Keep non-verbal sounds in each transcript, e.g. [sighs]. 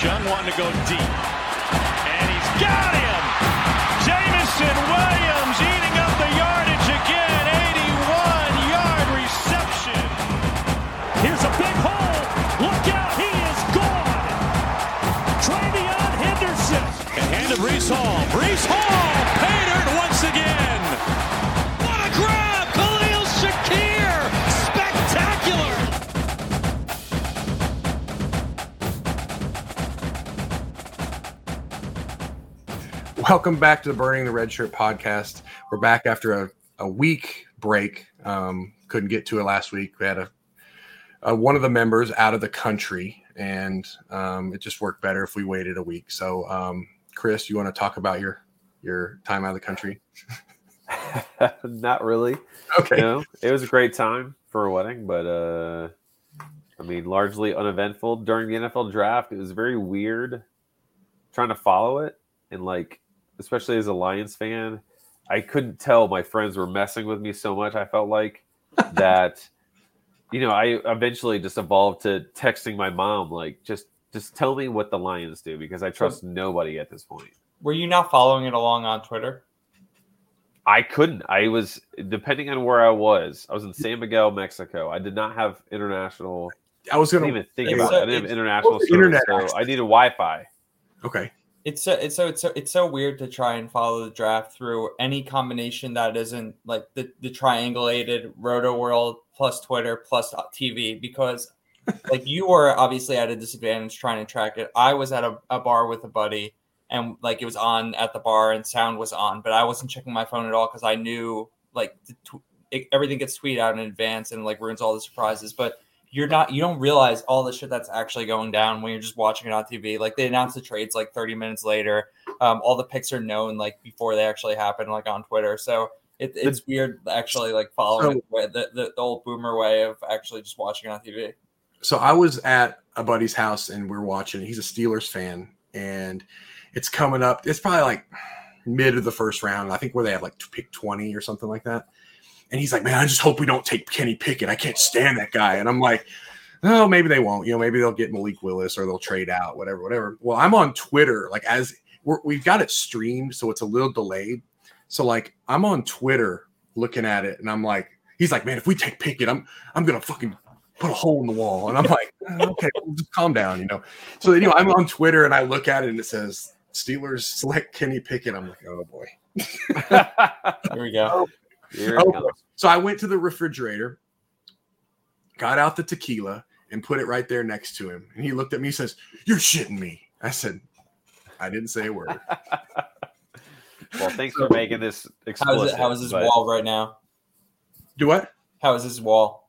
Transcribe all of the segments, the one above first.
Young wanting to go deep. And he's got him! Jameson Williams eating up the yardage again. 81 yard reception. Here's a big hole. Look out, he is gone. TreVeyon Henderson. And hand to Breece Hall. Breece Hall patered Welcome back to the Burning the Red Shirt podcast. We're back after a, a week break. Um, couldn't get to it last week. We had a, a one of the members out of the country, and um, it just worked better if we waited a week. So, um, Chris, you want to talk about your your time out of the country? [laughs] Not really. Okay. Know, it was a great time for a wedding, but uh, I mean, largely uneventful during the NFL draft. It was very weird trying to follow it, and like, especially as a Lions fan, I couldn't tell my friends were messing with me so much. I felt like [laughs] that. You know, I eventually just evolved to texting my mom, like, just just tell me what the Lions do because I trust nobody at this point. Were you not following it along on Twitter? I couldn't. I was depending on where I was. I was in San Miguel, Mexico. I did not have international. I was gonna even think It's about it. I didn't have international What's service, internet so? I needed Wi-Fi. Okay. It's so it's so it's so it's so weird to try and follow the draft through any combination that isn't like the the triangulated Rotoworld plus Twitter plus TV because [laughs] like you were obviously at a disadvantage trying to track it. I was at a, a bar with a buddy and like it was on at the bar and sound was on, but I wasn't checking my phone at all because I knew like the tw- it, everything gets tweeted out in advance and like ruins all the surprises. But you're not you don't realize all the shit that's actually going down when you're just watching it on TV. Like they announce the trades like 30 minutes later. Um, all the picks are known like before they actually happen, like on Twitter. So it, it's weird actually like following So- the, the, the, old boomer way of actually just watching it on TV. so I was at a buddy's house and we are watching. He's a Steelers fan, and it's coming up. It's probably like mid of the first round. I think where they have like pick twenty or something like that. And he's like, "Man, I just hope we don't take Kenny Pickett. I can't stand that guy." And I'm like, "Oh, maybe they won't. You know, maybe they'll get Malik Willis or they'll trade out, whatever, whatever." Well, I'm on Twitter, like as we're, we've got it streamed, so it's a little delayed. So like I'm on Twitter looking at it, and I'm like, he's like, "Man, if we take Pickett, I'm I'm gonna fucking put a hole in the wall. And I'm like, "Uh, okay, well, just calm down, you know. So you know, I'm on Twitter and I look at it and it says Steelers select Kenny Pickett. I'm like, oh boy. [laughs] Here we go. Here it Oh. So I went to the refrigerator, got out the tequila, and put it right there next to him. And he looked at me and says, You're shitting me. I said, I didn't say a word. [laughs] Well, thanks for making this explicit. is it? How is his but wall right now? Do what? How is his wall?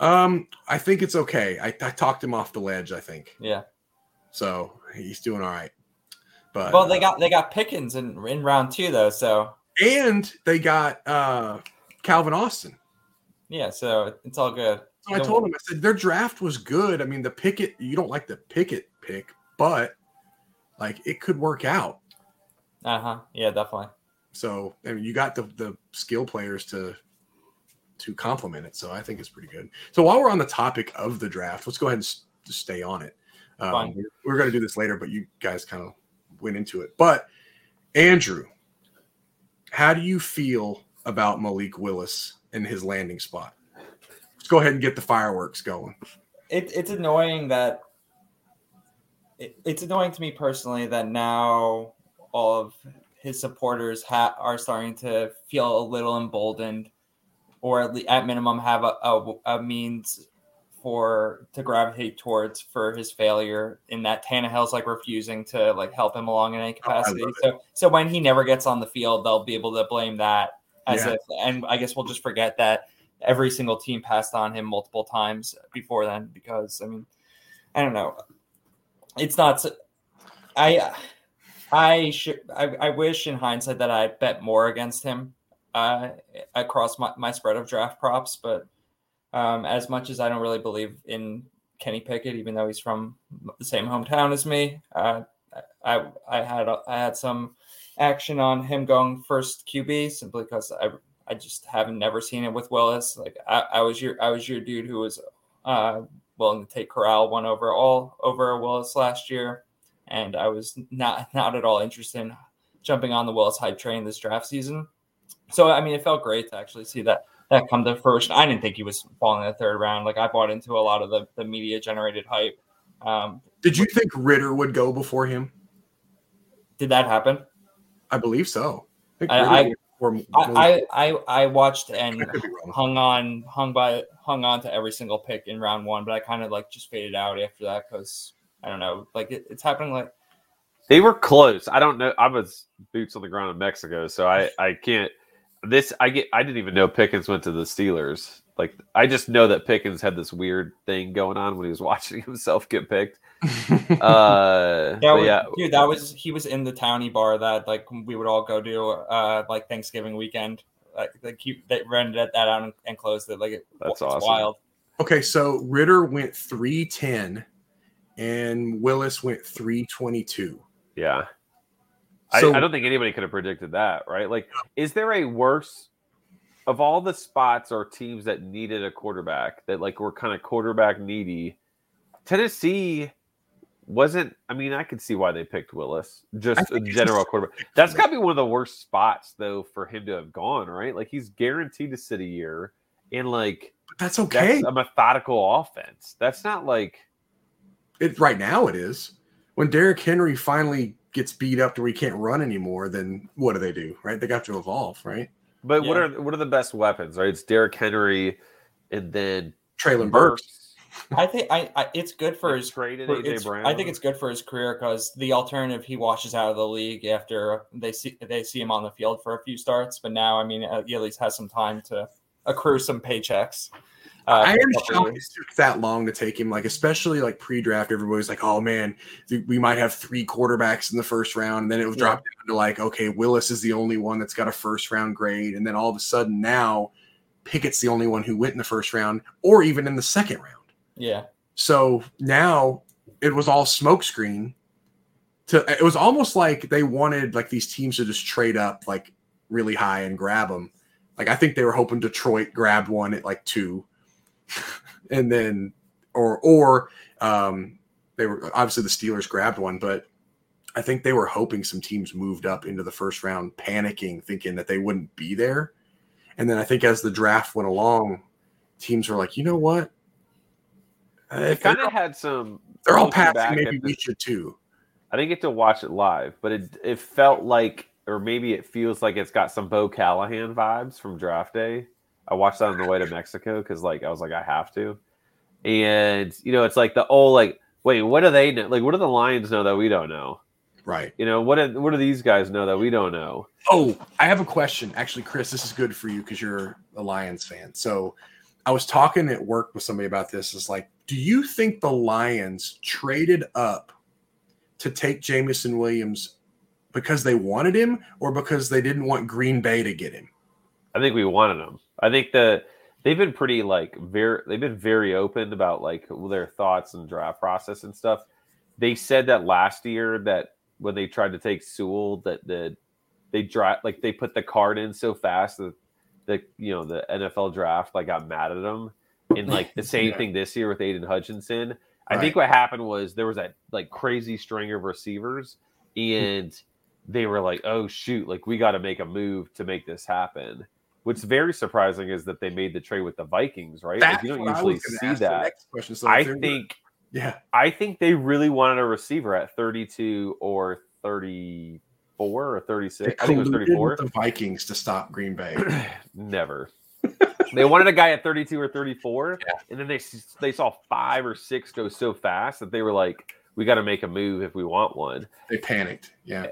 Um, I think it's okay. I, I talked him off the ledge, I think. Yeah. So he's doing all right. But Well, they got they got Pickens in in round two though, so and they got uh Calvin Austin. yeah, so it's all good. So I told him, I said, their draft was good. I mean, the Pickett, you don't like the Pickett pick, but like it could work out. Uh huh. Yeah, definitely. So I mean, you got the the skill players to to complement it. So I think it's pretty good. So while we're on the topic of the draft, let's go ahead and s- stay on it. Um, we're going to do this later, but you guys kind of went into it. But Andrew, how do you feel about Malik Willis and his landing spot? Let's go ahead and get the fireworks going. it, it's annoying that it, it's annoying to me personally that now all of his supporters ha- are starting to feel a little emboldened or at, le- at minimum have a, a, a means for to gravitate towards for his failure in that Tannehill's like refusing to like help him along in any capacity. love so so when he never gets on the field, they'll be able to blame that as Yeah. if and I guess we'll just forget that every single team passed on him multiple times before then because I mean I don't know. It's not so, I I should I, I wish in hindsight that I bet more against him uh across my, my spread of draft props, but um as much as I don't really believe in Kenny Pickett, even though he's from the same hometown as me, uh I I had I had some action on him going first QB simply because I I just haven't never seen it with Willis. Like I, I was your I was your dude who was uh willing to take Corral one overall over Willis last year, and I was not not at all interested in jumping on the Willis hype train this draft season. So I mean, it felt great to actually see that that come to first. I didn't think he was falling in the third round. Like I bought into a lot of the, the media generated hype. Um, Did you think Ridder would go before him? did that happen? I believe so. I I- I- I, I, I, I watched and I could be wrong. hung on, hung by, hung on to every single pick in round one, but I kind of like just faded out after that because I don't know, like it, it's happening like They were close. I don't know. I was boots on the ground in Mexico, so I I can't. This I get. I didn't even know Pickens went to the Steelers. Like I just know that Pickens had this weird thing going on when he was [laughs] watching himself get picked. [laughs] Uh, Yeah, but we- yeah, dude, that was he was in the towny bar that like we would all go to uh like Thanksgiving weekend. Like like he they rented that out and, and closed it. Like it, That's it's awesome. wild. Okay, so Ridder went 310 and Willis went 322. yeah. So- I, I don't think anybody could have predicted that, right? Like, is there a worse of all the spots or teams that needed a quarterback that like were kind of quarterback needy? Tennessee wasn't. I mean, I could see why they picked Willis, just a general quarterback. That's got to be one of the worst spots though for him to have gone, right? Like he's guaranteed to sit a year, and like that's okay. that's a methodical offense. That's not like It, right now it is. When Derrick Henry finally gets beat up to where he can't run anymore, then what do they do? Right? They got to evolve, right? But what are what are the best weapons? Right, it's Derrick Henry, and then Treylon Burks. I think I, I it's good for They his traded AJ it's- Brown. I think it's good for his career because the alternative he washes out of the league after they see they see him on the field for a few starts. But now, I mean, uh, he at least has some time to accrue some paychecks. Uh, I am shocked it took that long to take him. Like, especially like pre-draft, everybody's like, "Oh man, th- we might have three quarterbacks in the first round." And then it was Yeah. dropped down to like, "Okay, Willis is the only one that's got a first round grade." And then all of a sudden, now Pickett's the only one who went in the first round, or even in the second round. Yeah, So now it was all smokescreen. To it was almost like they wanted like these teams to just trade up like really high and grab them. Like I think they were hoping Detroit grabbed one at like two, and then or or um, they were obviously the Steelers grabbed one, but I think they were hoping some teams moved up into the first round, panicking, thinking that they wouldn't be there. And then I think as the draft went along, teams were like, you know what? It kind of had some. they're all passing, maybe we should too. I didn't get to watch it live, but it it felt like, or maybe it feels like it's got some Bo Callahan vibes from draft day. I watched that on the way to Mexico because, like, I was like, I have to, and you know, it's like the old like, wait, what do they know? Like, what do the Lions know that we don't know? Right. You know, what do, what do these guys know that we don't know? Oh, I have a question. Actually, Chris, this is good for you because you're a Lions fan. So I was talking at work with somebody about this. It's like, do you think the Lions traded up to take Jameson Williams because they wanted him or because they didn't want Green Bay to get him? I think we wanted them. I think the they've been pretty like very they've been very open about like their thoughts and draft process and stuff. They said that last year that when they tried to take Sewell that the they draft like they put the card in so fast that the you know the NFL draft like got mad at them. And like the [laughs] same Yeah. thing this year with Aidan Hutchinson. I Right. think what happened was there was that like crazy string of receivers hmm. and they were like, "Oh shoot, like we got to make a move to make this happen." What's very surprising is that they made the trade with the Vikings, right? Like, you don't usually see that. question. So I think yeah, I think they really wanted a receiver at 32 or 34 or 36. they I think it was 34. the Vikings to stop Green Bay. [clears throat] Never. they wanted a guy at 32 or 34, Yeah. and then they they saw five or six go so fast that they were like, "We got to make a move if we want one." They panicked. Yeah,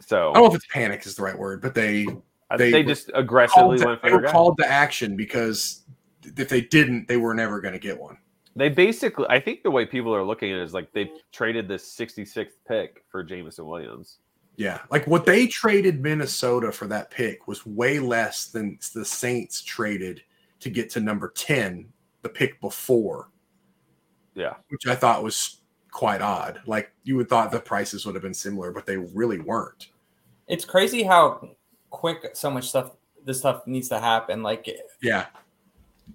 So I don't know if it's panic is the right word, but they they they, just aggressively called to, went for they were guy. called to action because if they didn't, they were never going to get one. They basically, I think the way people are looking at it is like they traded this 66th pick for Jameson Williams. Yeah, like what they traded Minnesota for that pick was way less than the Saints traded to get to number 10, the pick before, Yeah. which I thought was quite odd. Like you would thought the prices would have been similar, but they really weren't. it's crazy how quick so much stuff this stuff needs to happen. Like Yeah.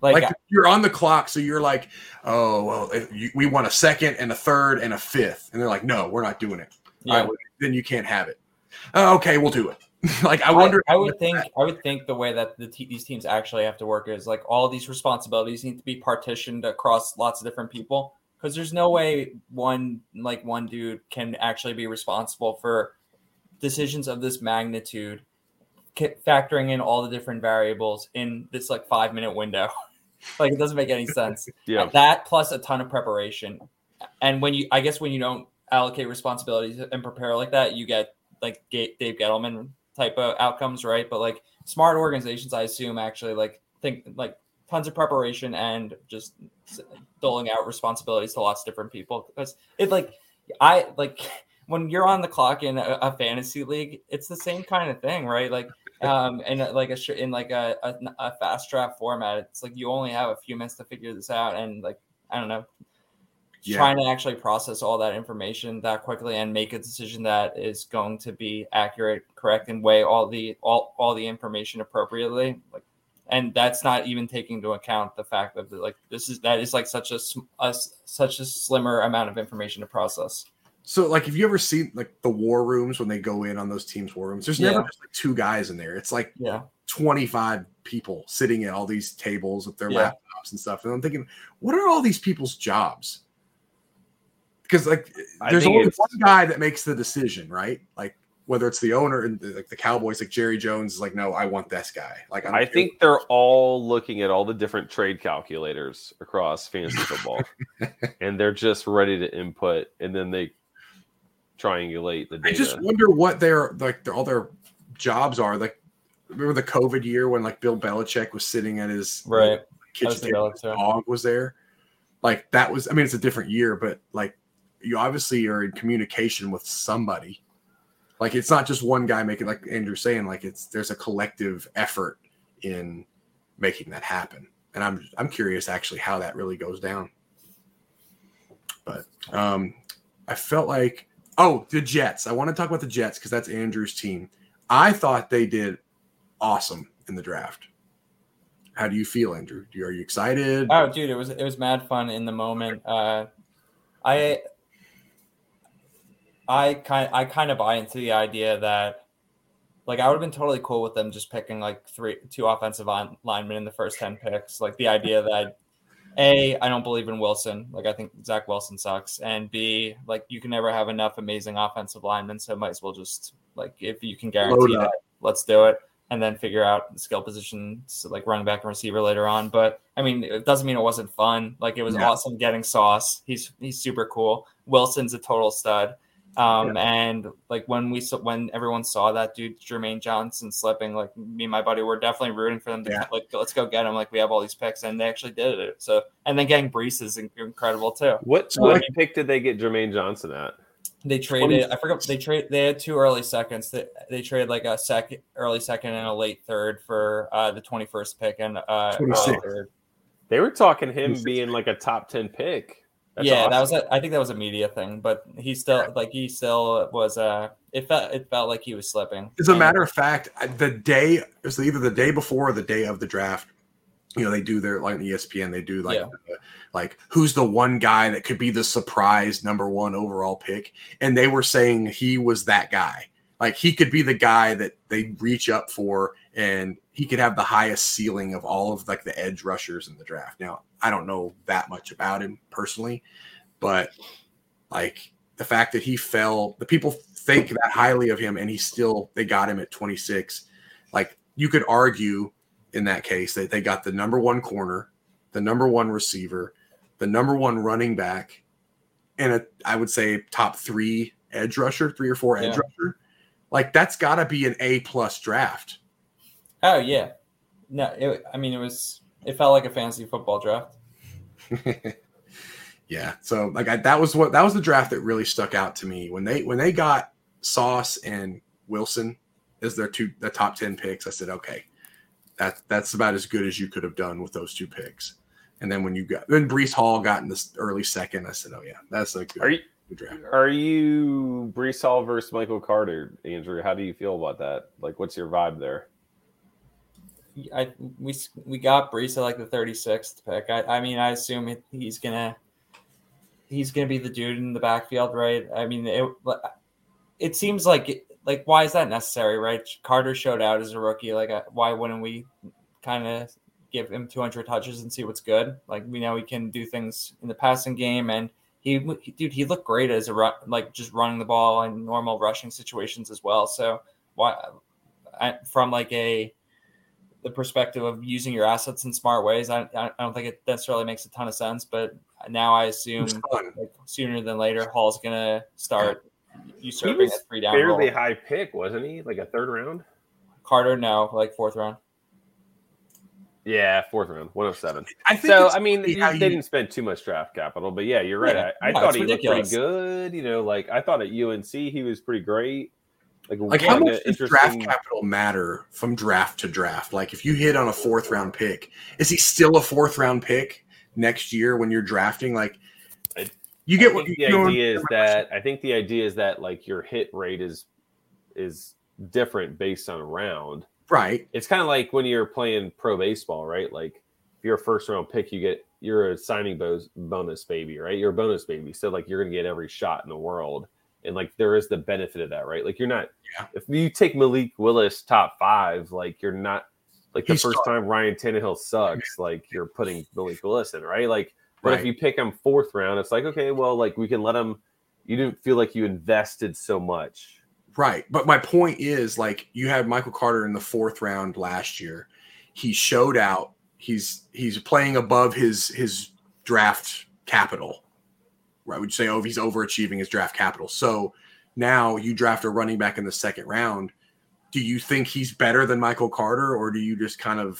Like, Like, you're on the clock, so you're like, oh well, if you, we want a second and a third and a fifth, and they're like, no, we're not doing it. yeah. Right, well, then you can't have it. Oh, okay, we'll do it. [laughs] like I I wonder. I, would think I would think the way that the te- these teams actually have to work is like all these responsibilities need to be partitioned across lots of different people because there's no way one like one dude can actually be responsible for decisions of this magnitude, factoring in all the different variables in this like five minute window. [laughs] like it doesn't make any sense. [laughs] Yeah. That plus a ton of preparation. And when you, I guess, when you don't allocate responsibilities and prepare like that, you get like Dave Gettleman type of outcomes, right? But like smart organizations, I assume, actually like think like tons of preparation and just doling out responsibilities to lots of different people because it like I like [laughs] when you're on the clock in a, a fantasy league, it's the same kind of thing, right? Like um in like a in like a, a, a fast draft format it's like you only have a few minutes to figure this out and like i don't know Yeah. trying to actually process all that information that quickly and make a decision that is going to be accurate correct and weigh all the all, all the information appropriately like and that's not even taking into account the fact that like this is that is like such a, a such a slimmer amount of information to process So, like, have you ever seen like the war rooms when they go in on those teams' war rooms? There's never Yeah. just like two guys in there. It's like yeah 25 people sitting at all these tables with their Yeah. laptops and stuff. And I'm thinking, what are all these people's jobs? Because like there's only it's- one guy that makes the decision, right? Like whether it's the owner and like the Cowboys, like Jerry Jones is like, no, I want this guy. Like I'm I think they're all looking at all the different trade calculators across fantasy football, [laughs] and they're just ready to input, and then they triangulate the I just wonder what their like their, all their jobs are. Like remember the COVID year when like Bill Belichick was sitting at his right I was kitchen thinking table, about his dog was there. Like that was, I mean, it's a different year, but like you obviously are in communication with somebody. Like it's not just one guy making, like Andrew saying, like it's there's a collective effort in making that happen. And I'm I'm curious actually how that really goes down. But um I felt like oh the Jets. I want to talk about the Jets because that's Andrew's team. I thought they did awesome in the draft. How do you feel, Andrew? Are you excited? Oh, dude, it was it was mad fun in the moment. Uh, I I kind I kind of buy into the idea that like I would have been totally cool with them just picking like three two offensive line, linemen in the first ten picks. Like the idea that a I don't believe in Wilson. Like I think Zach Wilson sucks, and b like you can never have enough amazing offensive linemen, so might as well just like if you can guarantee that, let's do it and then figure out the skill positions like running back and receiver later on. But I mean, it doesn't mean it wasn't fun. Like it was Yeah. awesome getting Sauce. He's he's super cool. Wilson's a total stud. Um, and like when we saw when everyone saw that dude Jermaine Johnson slipping, like me and my buddy were definitely rooting for them to Yeah. like let's go get him. Like we have all these picks, and they actually did it. So and then getting Breece is incredible too. what So, what like- pick did they get Jermaine Johnson at? They traded. I forgot. They trade. They had two early seconds. They, they traded like a second, early second, and a late third for uh, the twenty first pick and uh. They were talking him 26. being like a top ten pick. That's yeah, that was. A, I think that was a media thing, but he still like he still was. Uh, it felt it felt like he was slipping. As a matter of fact, the day it was either the day before or the day of the draft. You know, they do their like on ESPN. They do like Yeah. uh, like who's the one guy that could be the surprise number one overall pick, and they were saying he was that guy. Like he could be the guy that they reach up for, and he could have the highest ceiling of all of like the edge rushers in the draft. Now, I don't know that much about him personally, but like the fact that he fell, the people think that highly of him, and he still they got him at 26. Like you could argue in that case that they got the number one corner, the number one receiver, the number one running back, and a I would say top three edge rusher, three or four edge Yeah. rusher. Like that's got to be an A plus draft. Oh yeah, no. It, I mean, it was. It felt like a fantasy football draft. [laughs] yeah. So like I, that was what that was the draft that really stuck out to me when they when they got Sauce and Wilson as their two the top ten picks. I said, okay, that that's about as good as you could have done with those two picks. And then when you got then Breece Hall got in this early second, I said, oh yeah, that's a good, Are you good draft. are you Breece Hall versus Michael Carter, Andrew? How do you feel about that? Like, what's your vibe there? I we we got Breece at like the 36th pick. I, I mean, I assume he's gonna he's gonna be the dude in the backfield, right? I mean, it it seems like like why is that necessary, right? Carter showed out as a rookie. Like, uh, why wouldn't we kind of give him 200 touches and see what's good? Like, we know he can do things in the passing game, and he, dude, he looked great as a like just running the ball in normal rushing situations as well. So why, I, from like a the perspective of using your assets in smart ways, I, I don't think it necessarily makes a ton of sense. But now I assume like, sooner than later, Hall's gonna start usurping he was that three down fairly role. high pick, wasn't he? Like a third round. Carter, no, like fourth round. Yeah, fourth round, one of seven. I think So I mean, funny they didn't spend too much draft capital, but yeah, you're right. Yeah. I, I No, thought he ridiculous. looked pretty good. You know, like I thought at UNC he was pretty great. Like, like how much does draft capital matter from draft to draft? Like if you hit on a fourth round pick, is he still a fourth round pick next year when you're drafting? Like I- you I get what think you the know, idea is that I think the idea is that like your hit rate is is different based on round. right. It's kind of like when you're playing pro baseball, right? Like if you're a first round pick, you get you're a signing bo- bonus baby, right? You're a bonus baby, so like you're gonna get every shot in the world, and like there is the benefit of that, right? Like you're not Yeah. if you take Malik Willis top five, like you're not like the He's first starting. time Ryan Tannehill sucks, like you're putting Malik Willis in, right? Like, but if you pick him fourth round, it's like okay, well, like we can let him. You didn't feel like you invested so much. Right. But my point is like you had Michael Carter in the fourth round last year. He showed out. He's he's playing above his his draft capital. Right. Would you say oh he's overachieving his draft capital. So now you draft a running back in the second round. Do you think he's better than Michael Carter, or do you just kind of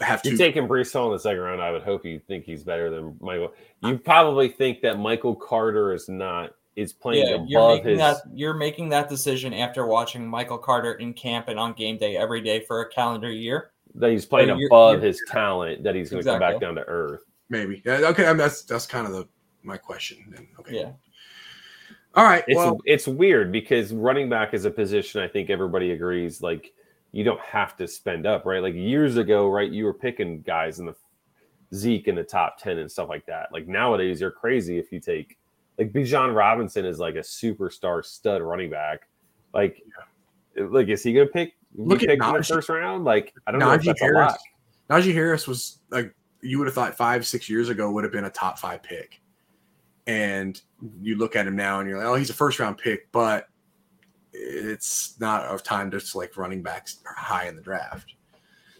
have You to taking Breece Hall in the second round, I would hope you think he's better than Michael. You probably think that Michael Carter is not is playing Yeah, you're above making his. that you're making that decision after watching Michael Carter in camp and on game day every day for a calendar year. that he's playing you're- above you're- his talent. That he's going to come back down to earth. maybe? Yeah, okay, I mean, that's that's kind of the my question. Then okay. Yeah. All right. It's well, it's weird because running back is a position I think everybody agrees like you don't have to spend up, right? Like years ago, right? You were picking guys in the Zeke in the top ten and stuff like that. Like nowadays, you're crazy if you take like Bijan Robinson is like a superstar stud running back. Like, like is he going to pick? Look at picked in the Najee. first round. Like I don't know if Najee that's a Harris. Najee Harris was like you would have thought five, six years ago would have been a top five pick. And you look at him now and you're like, oh, he's a first round pick, but it's not of time to select running backs high in the draft.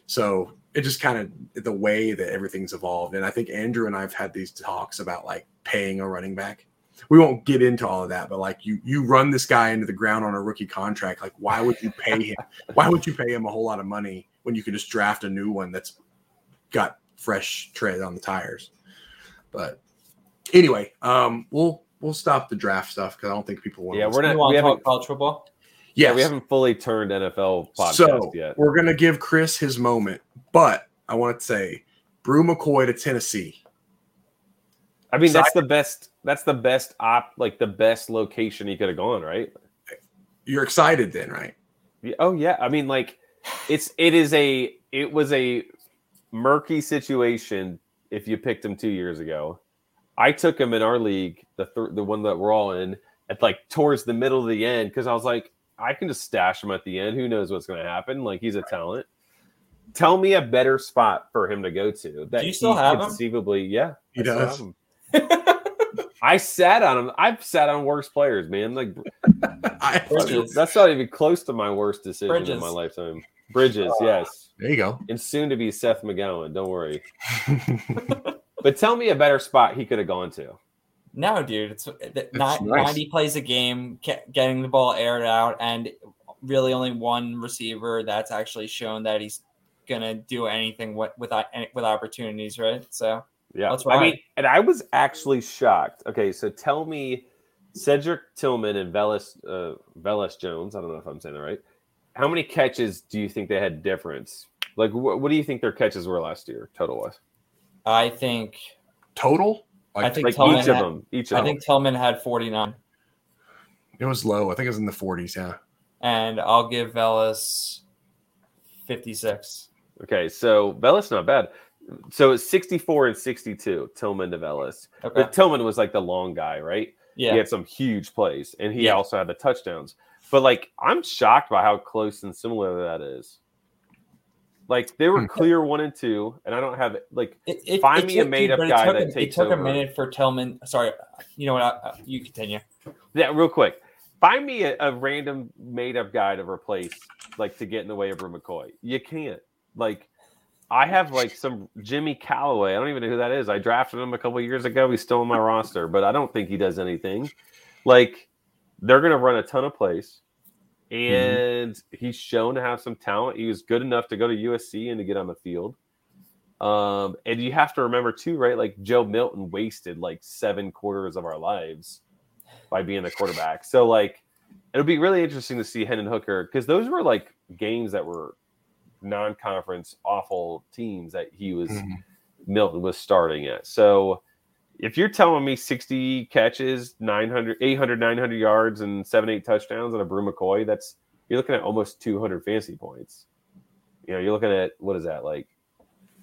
So it just kind of the way that everything's evolved. And I think Andrew and I've had these talks about like paying a running back. We won't get into all of that, but like you you run this guy into the ground on a rookie contract. Like, why would you pay him? [laughs] why would you pay him a whole lot of money when you can just draft a new one that's got fresh tread on the tires? But anyway, um, we'll we'll stop the draft stuff because I don't think people want. Yeah, to we're not. want We haven't. college football? Yeah, we haven't fully turned NFL podcast so yet. we're gonna give Chris his moment, but I want to say, Bru McCoy to Tennessee. I mean, So that's the best. That's the best op. Like the best location he could have gone, right? You're excited then, right? Yeah, Oh yeah, I mean, like it's it is a it was a murky situation if you picked him two years ago. I took him in our league, the th- the one that we're all in, at like towards the middle of the end because I was like, I can just stash him at the end. Who knows what's going to happen? Like he's a talent. Tell me a better spot for him to go to. That Do you still he have him? conceivably, yeah, He I still does. have him. [laughs] I sat on him. I've sat on worse players, man. Like [laughs] I, Bridges. that's not even close to my worst decision in my lifetime. Bridges, oh. yes. there you go. And soon to be Seth McGowan. Don't worry. [laughs] But tell me a better spot he could have gone to. No, dude. It's, it's nice. 90 plays a game, getting the ball aired out, and really only one receiver that's actually shown that he's gonna do anything with with, with opportunities, right? So Yeah. That's I mean, right. and I was actually shocked. Okay, so tell me Cedric Tillman and Velus uh Velus Jones, I don't know if I'm saying that right. How many catches do you think they had difference? Like wh- what do you think their catches were last year total wise? I think Total? I think Like Tillman each of had- them, each of I them. think Tillman had 49, it was low. I think it was in the 40s. Yeah. and I'll give Velus 56. Okay, so Velus not bad. So it's 64 and 62, Tillman to Velus. Okay. But Tillman was like the long guy, right? Yeah. He had some huge plays, and he Yeah. also had the touchdowns. But like, I'm shocked by how close and similar that is. Like they were Hmm. clear one and two, and I don't have like It, it, Find it me a took- made-up guy that a- takes It took over. a minute for Tillman. Sorry, you know what? I, you continue. Yeah, real quick. Find me a, a random made up guy to replace, like to get in the way of Bru McCoy. You can't. Like, I have like some Jimmy Calloway. I don't even know who that is. I drafted him a couple years ago. He's still on my roster, but I don't think he does anything. Like, they're gonna run a ton of plays, and he's shown to have some talent. He was good enough to go to USC and to get on the field. Um, and you have to remember too, right? Like Joe Milton wasted like seven quarters of our lives by being a quarterback. So like it'll be really interesting to see Hendon Hooker because those were like games that were non-conference awful teams that he was Mhm. Milton was starting at. So if you're telling me 60 catches, 900, 800, 900 yards and seven, eight touchdowns on a Bru McCoy, that's you're looking at almost 200 fantasy points. You know, you're looking at what is that like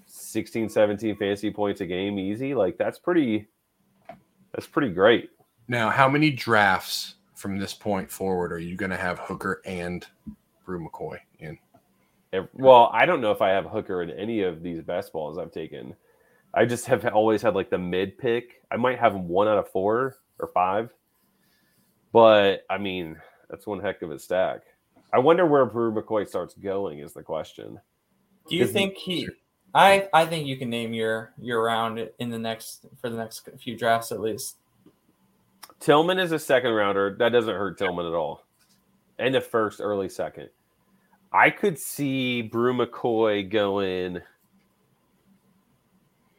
16, 17 fantasy points a game easy. Like that's pretty, that's pretty great. Now, how many drafts from this point forward are you going to have Hooker and Bru McCoy in? Well, I don't know if I have Hooker in any of these best balls I've taken. I just have always had like the mid pick. I might have him one out of four or five, but I mean that's one heck of a stack. I wonder where Bru McCoy starts going is the question. Do you think he? I I think you can name your your round in the next for the next few drafts at least. Tillman is a second rounder. That doesn't hurt Tillman at all. And a first, early second. I could see Bru McCoy going.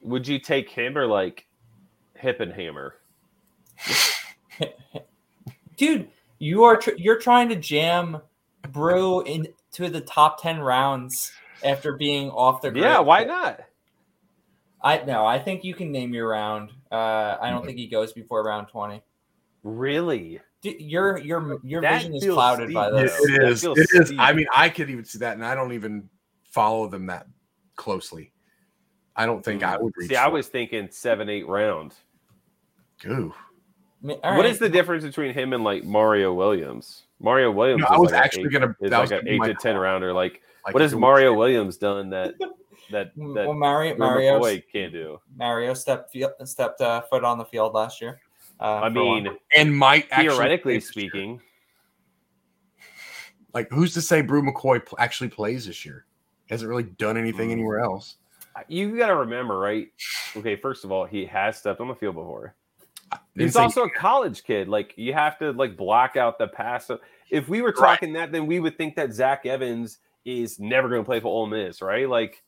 Would you take him or like Hip and Hammer? [laughs] Dude, you are tr- you're trying to jam Bru into the top ten rounds after being off the grid. Yeah, why not? I no, I think you can name your round. Uh, I don't think he goes before round twenty. Really? Dude, your your your That vision is feels clouded by steep. this. It that is. feels It is. steep. I mean, I could even see that, and I don't even follow them that closely. I don't think I would reach. See, I was thinking seven, eight rounds. it. Ooh. I mean, What all is the difference between him and like Mario Williams? Mario Williams. No, is I was like an actually eight- gonna. is like was an gonna be eight to ten thought. rounder. Like, Like, what if has it was- Mario Williams done that [laughs] that well, that Mario Bru Mario McCoy can't do? Mario stepped stepped uh, foot on the field last year. Uh, I mean, And might theoretically play this year. speaking, like who's to say Bru McCoy pl- actually plays this year? Hasn't really done anything Mm. anywhere else. You got to remember, right? Okay, first of all, he has stepped on the field before. He's also a college kid. Like you have to like block out the pass. If we were Right. talking that, then we would think that Zach Evans is never going to play for Ole Miss, right? Like,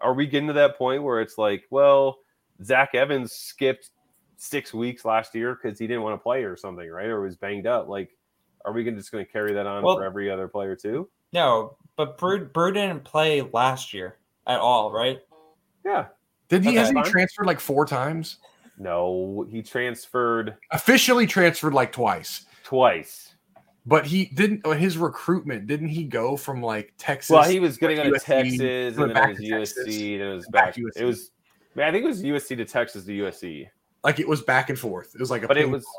are we getting to that point where it's like, well, Zach Evans skipped six weeks last year because he didn't want to play or something, right? Or was banged up. Like, are we gonna- just going to carry that on Well- for every other player too? no, but Bru, Bru didn't play last year at all, right? Yeah. Did he Okay, hasn't he transferred like four times? No, he transferred Officially transferred like twice. twice. But he didn't. uh, His recruitment didn't he go from like Texas? Well, he was going to go to Texas, and then it was USC, and it was back back. to USC. It was, man, I think it was USC to Texas to USC, like it was back and forth. It was like a but it was. pong.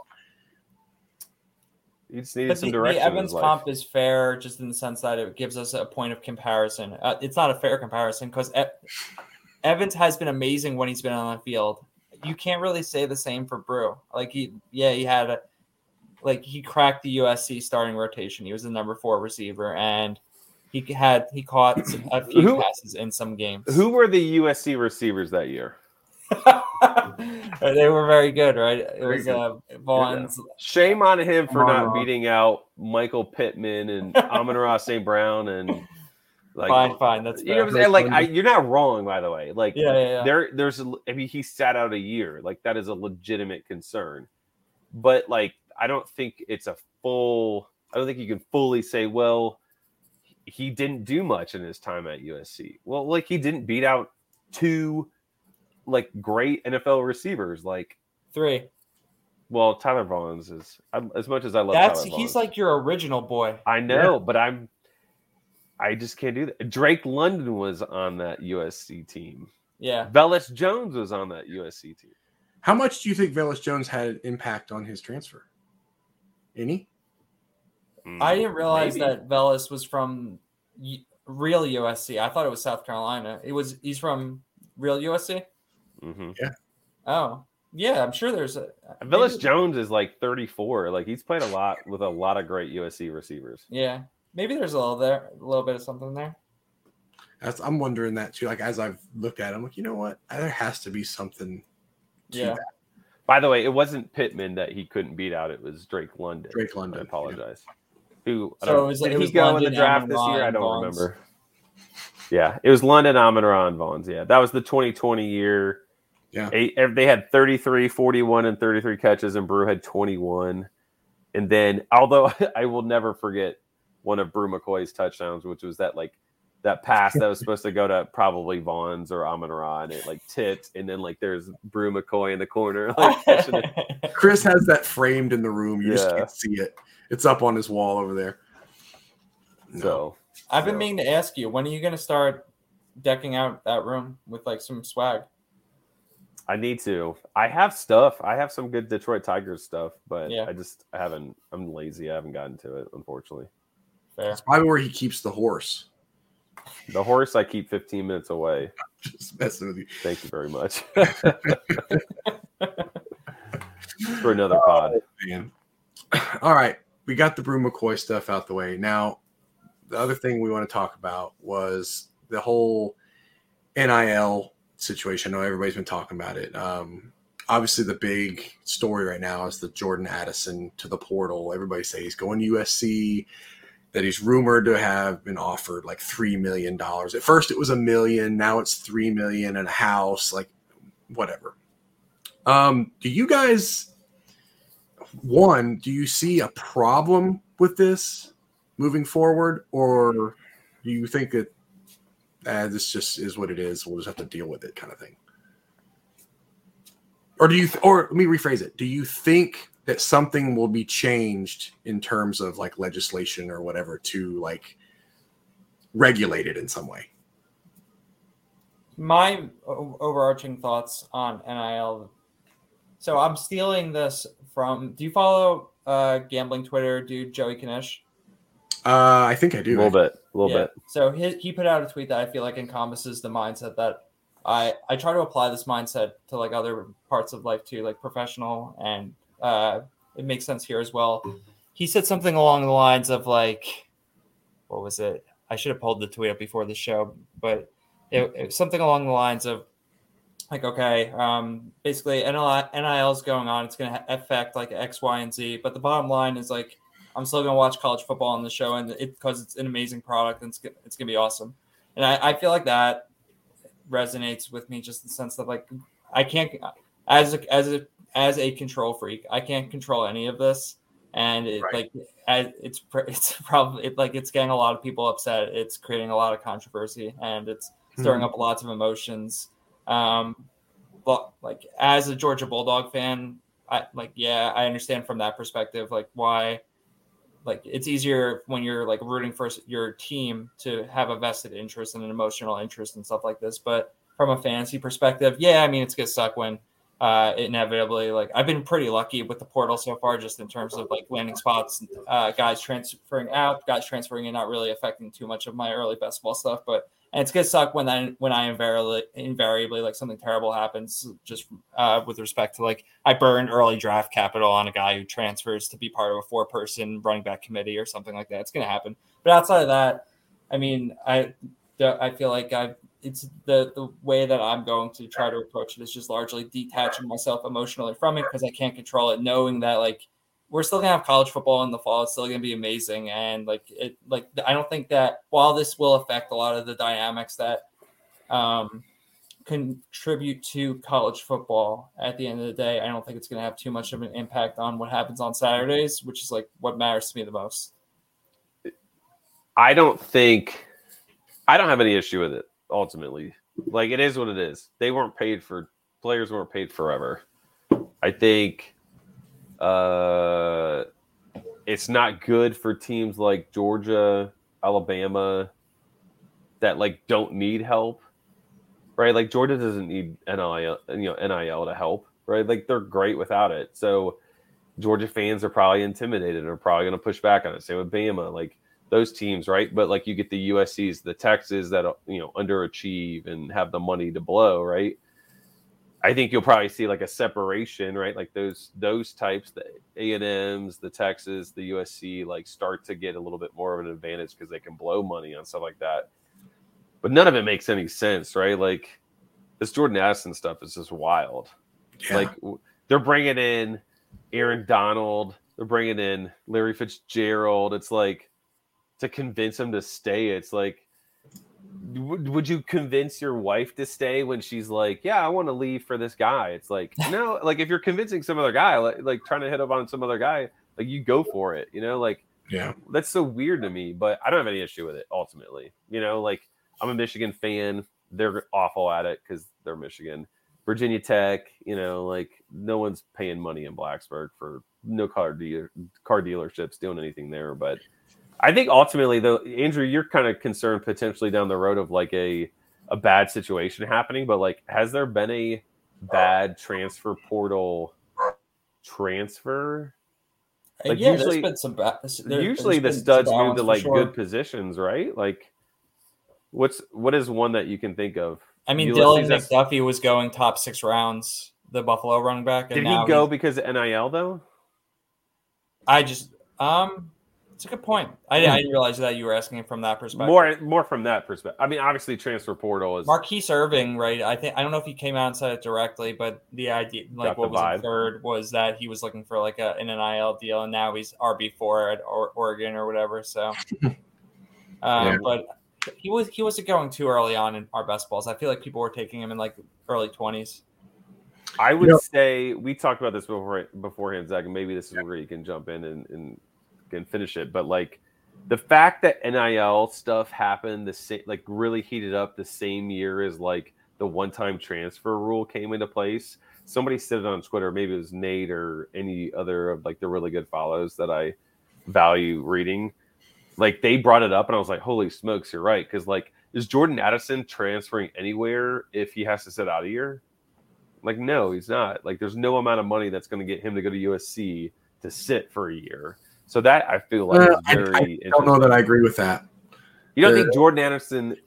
He just needed But some the, the direction. in Evans his comp is fair, just in the sense that it gives us a point of comparison. Uh, it's not a fair comparison because Evans has been amazing when he's been on the field. You can't really say the same for Bru. Like he, yeah, he had a, like he cracked the USC starting rotation. He was the number four receiver, and he had he caught a [clears throat] few Who- passes in some games. Who were the USC receivers that year? [laughs] they were very good, right? It was uh, Vaughn's. Shame on him for not beating out Michael Pittman and [laughs] Amon-Ra St. Brown and like fine, fine. That's you know what I'm saying? Like I, you're not wrong, by the way. Like Yeah, yeah, yeah. there, there's. a- I mean, he sat out a year. Like that is a legitimate concern. But like, I don't think it's a full. I don't think you can fully say, well, he didn't do much in his time at USC. Well, like he didn't beat out two like great NFL receivers. Like, Three. well, Tyler Vaughns is I, as much as I love. That's Tyler he's like your original boy. I know, but I'm. I just can't do that. Drake London was on that USC team. Yeah. Velus Jones was on that USC team. How much do you think Velus Jones had an impact on his transfer? Any? I didn't realize Mm, Maybe. that Velus was from real USC. I thought it was South Carolina. It was he's from real USC. Mhm. Oh, yeah. I'm sure there's a Velus Jones is like 34. Like he's played a lot with a lot of great USC receivers. Yeah, maybe there's a little there, a little bit of something there. That's, I'm wondering that too. Like as I've looked at, it, I'm like, you know what? Uh, there has to be something. To Yeah. that. By the way, it wasn't Pittman that he couldn't beat out. It was Drake London. Drake London. I London. apologize. Who I So don't- it was- did it he was go in the draft this Amon-Ra, year? I don't Vaughns. remember. Yeah, it was London, Amon Ra, and Vaughns. Yeah, that was the 2020 year. Yeah. Eight, they had 33, 41, and 33 catches, and Bru had 21. And then, although [laughs] I will never forget one of Bru McCoy's touchdowns, which was that like that pass that was [laughs] supposed to go to probably Vaughns or Amon Ra, and it like tipped, and then like there's Bru McCoy in the corner, [laughs] like it. Chris has that framed in the room. You just can't see it. It's up on his wall over there. No. So I've been So- meaning to ask you, when are you going to start decking out that room with like some swag? I need to. I have stuff. I have some good Detroit Tigers stuff, but Yeah. I just I haven't. I'm lazy. I haven't gotten to it, unfortunately. Fair. It's probably where he keeps the horse. The horse I keep 15 minutes away. [laughs] Just messing with you. Thank you very much. [laughs] For another pod. Man. [clears throat] All right. We got the Bru McCoy stuff out the way. Now, the other thing we want to talk about was the whole NIL situation. I know everybody's been talking about it. Um, obviously, the big story right now is the Jordan Addison to the portal. Everybody say he's going to USC, that he's rumored to have been offered like $3 million. At first, it was a million. Now it's 3 million and a house, like whatever. Um, do you guys one, do you see a problem with this moving forward, or do you think that uh, this just is what it is? We'll just have to deal with it, kind of thing? Or do you, th- or let me rephrase it: Do you think that something will be changed in terms of like legislation or whatever to like regulate it in some way? My o- overarching thoughts on NIL. So I'm stealing this from. Do you follow uh, gambling Twitter dude Joey Kanish? Uh, I think I do. A little bit. A little Yeah. bit. So he, he put out a tweet that I feel like encompasses the mindset that I I try to apply this mindset to like other parts of life too, like professional, and uh, it makes sense here as well. He said something along the lines of like, what was it? I should have pulled the tweet up before the show, but it, it was something along the lines of like, okay, um, basically NIL, NIL is going on. It's going to affect like X, Y, and Z. But the bottom line is like, I'm still going to watch college football on the show, and it because it's an amazing product and it's, it's going to be awesome. And I, I feel like that resonates with me just in the sense that like I can't as a, as a as a control freak, I can't control any of this, and it, Right. like as, it's [laughs] it's probably it, like it's getting a lot of people upset. It's creating a lot of controversy, and it's stirring up lots of emotions. Um, but like as a Georgia Bulldog fan, I like yeah, I understand from that perspective like why like it's easier when you're like rooting for your team to have a vested interest and an emotional interest and stuff like this. But from a fantasy perspective, yeah, I mean it's gonna suck when uh inevitably like I've been pretty lucky with the portal so far, just in terms of like landing spots, uh guys transferring out, guys transferring in, not really affecting too much of my early best ball stuff, but and it's gonna suck when I when I invariably invariably like something terrible happens just uh, with respect to like I burned early draft capital on a guy who transfers to be part of a four person running back committee or something like that. It's gonna happen. But outside of that, I mean, I I feel like I it's the the way that I'm going to try to approach it is just largely detaching myself emotionally from it because I can't control it, knowing that like we're still gonna have college football in the fall. It's still gonna be amazing, and like it, like I don't think that while this will affect a lot of the dynamics that um, contribute to college football, at the end of the day, I don't think it's gonna have too much of an impact on what happens on Saturdays, which is like what matters to me the most. I don't think I don't have any issue with it ultimately. Like it is what it is. They weren't paid for players weren't paid forever. I think uh it's not good for teams like Georgia, Alabama, that like don't need help, right? Like Georgia doesn't need NIL, you know, NIL to help, right? Like they're great without it. So Georgia fans are probably intimidated and are probably going to push back on it. Same with Bama, like those teams, right? But like you get the USC's, the Texas that you know underachieve and have the money to blow, right? I think you'll probably see like a separation, right? Like those those types, the A and M's, the Texas, the USC, like start to get a little bit more of an advantage because they can blow money on stuff like that. But none of it makes any sense, right? Like this Jordan Addison stuff is just wild. Yeah. Like they're bringing in Aaron Donald, they're bringing in Larry Fitzgerald. It's like to convince him to stay. It's like would, would you convince your wife to stay when she's like, "Yeah, I want to leave for this guy"? It's like, [laughs] no, like if you're convincing some other guy, like, like trying to hit up on some other guy, like you go for it, you know? Like yeah. that's so weird to me, but I don't have any issue with it ultimately. You know, like I'm a Michigan fan. They're awful at it because they're Michigan. Virginia Tech, you know, like no one's paying money in Blacksburg for no car dealer, car dealerships doing anything there. But I think ultimately, though, Andrew, you're kind of concerned potentially down the road of like a a bad situation happening. But like, has there been a bad transfer portal transfer? Like yeah, usually- there's been some. Ba- there- Usually, the studs move to like sure. good positions, right? Like, what's what is one that you can think of? I mean, Dylan McDuffie was going top six rounds, the Buffalo running back. And Did he go because of NIL though? I just, um, it's a good point. I, I didn't realize that you were asking from that perspective. More more from that perspective. I mean, obviously, transfer portal is Marquise Irving, right? I think I don't know if he came out and said it directly, but the idea, like what was vibe. inferred, was that he was looking for like a, an NIL deal, and now he's RB four at or- Oregon or whatever. So, [laughs] um, Yeah. but he was he wasn't going too early on in our best balls. I feel like people were taking him in like early twenties. I would know- say we talked about this before beforehand, Zach, and maybe this is where you can jump in and, and can finish it. But like the fact that NIL stuff happened the same, like really heated up the same year as like the one-time transfer rule came into place. Somebody said it on Twitter, maybe it was Nate or any other of like the really good follows that I value reading. Like they brought it up, and I was like, "Holy smokes, you're right!" Because like, is Jordan Addison transferring anywhere if he has to sit out a year? Like, no, he's not. Like, there's no amount of money that's going to get him to go to USC to sit for a year. So that I feel like Uh, is I, very. I interesting. don't know that I agree with that. You don't Uh, think Jordan Addison?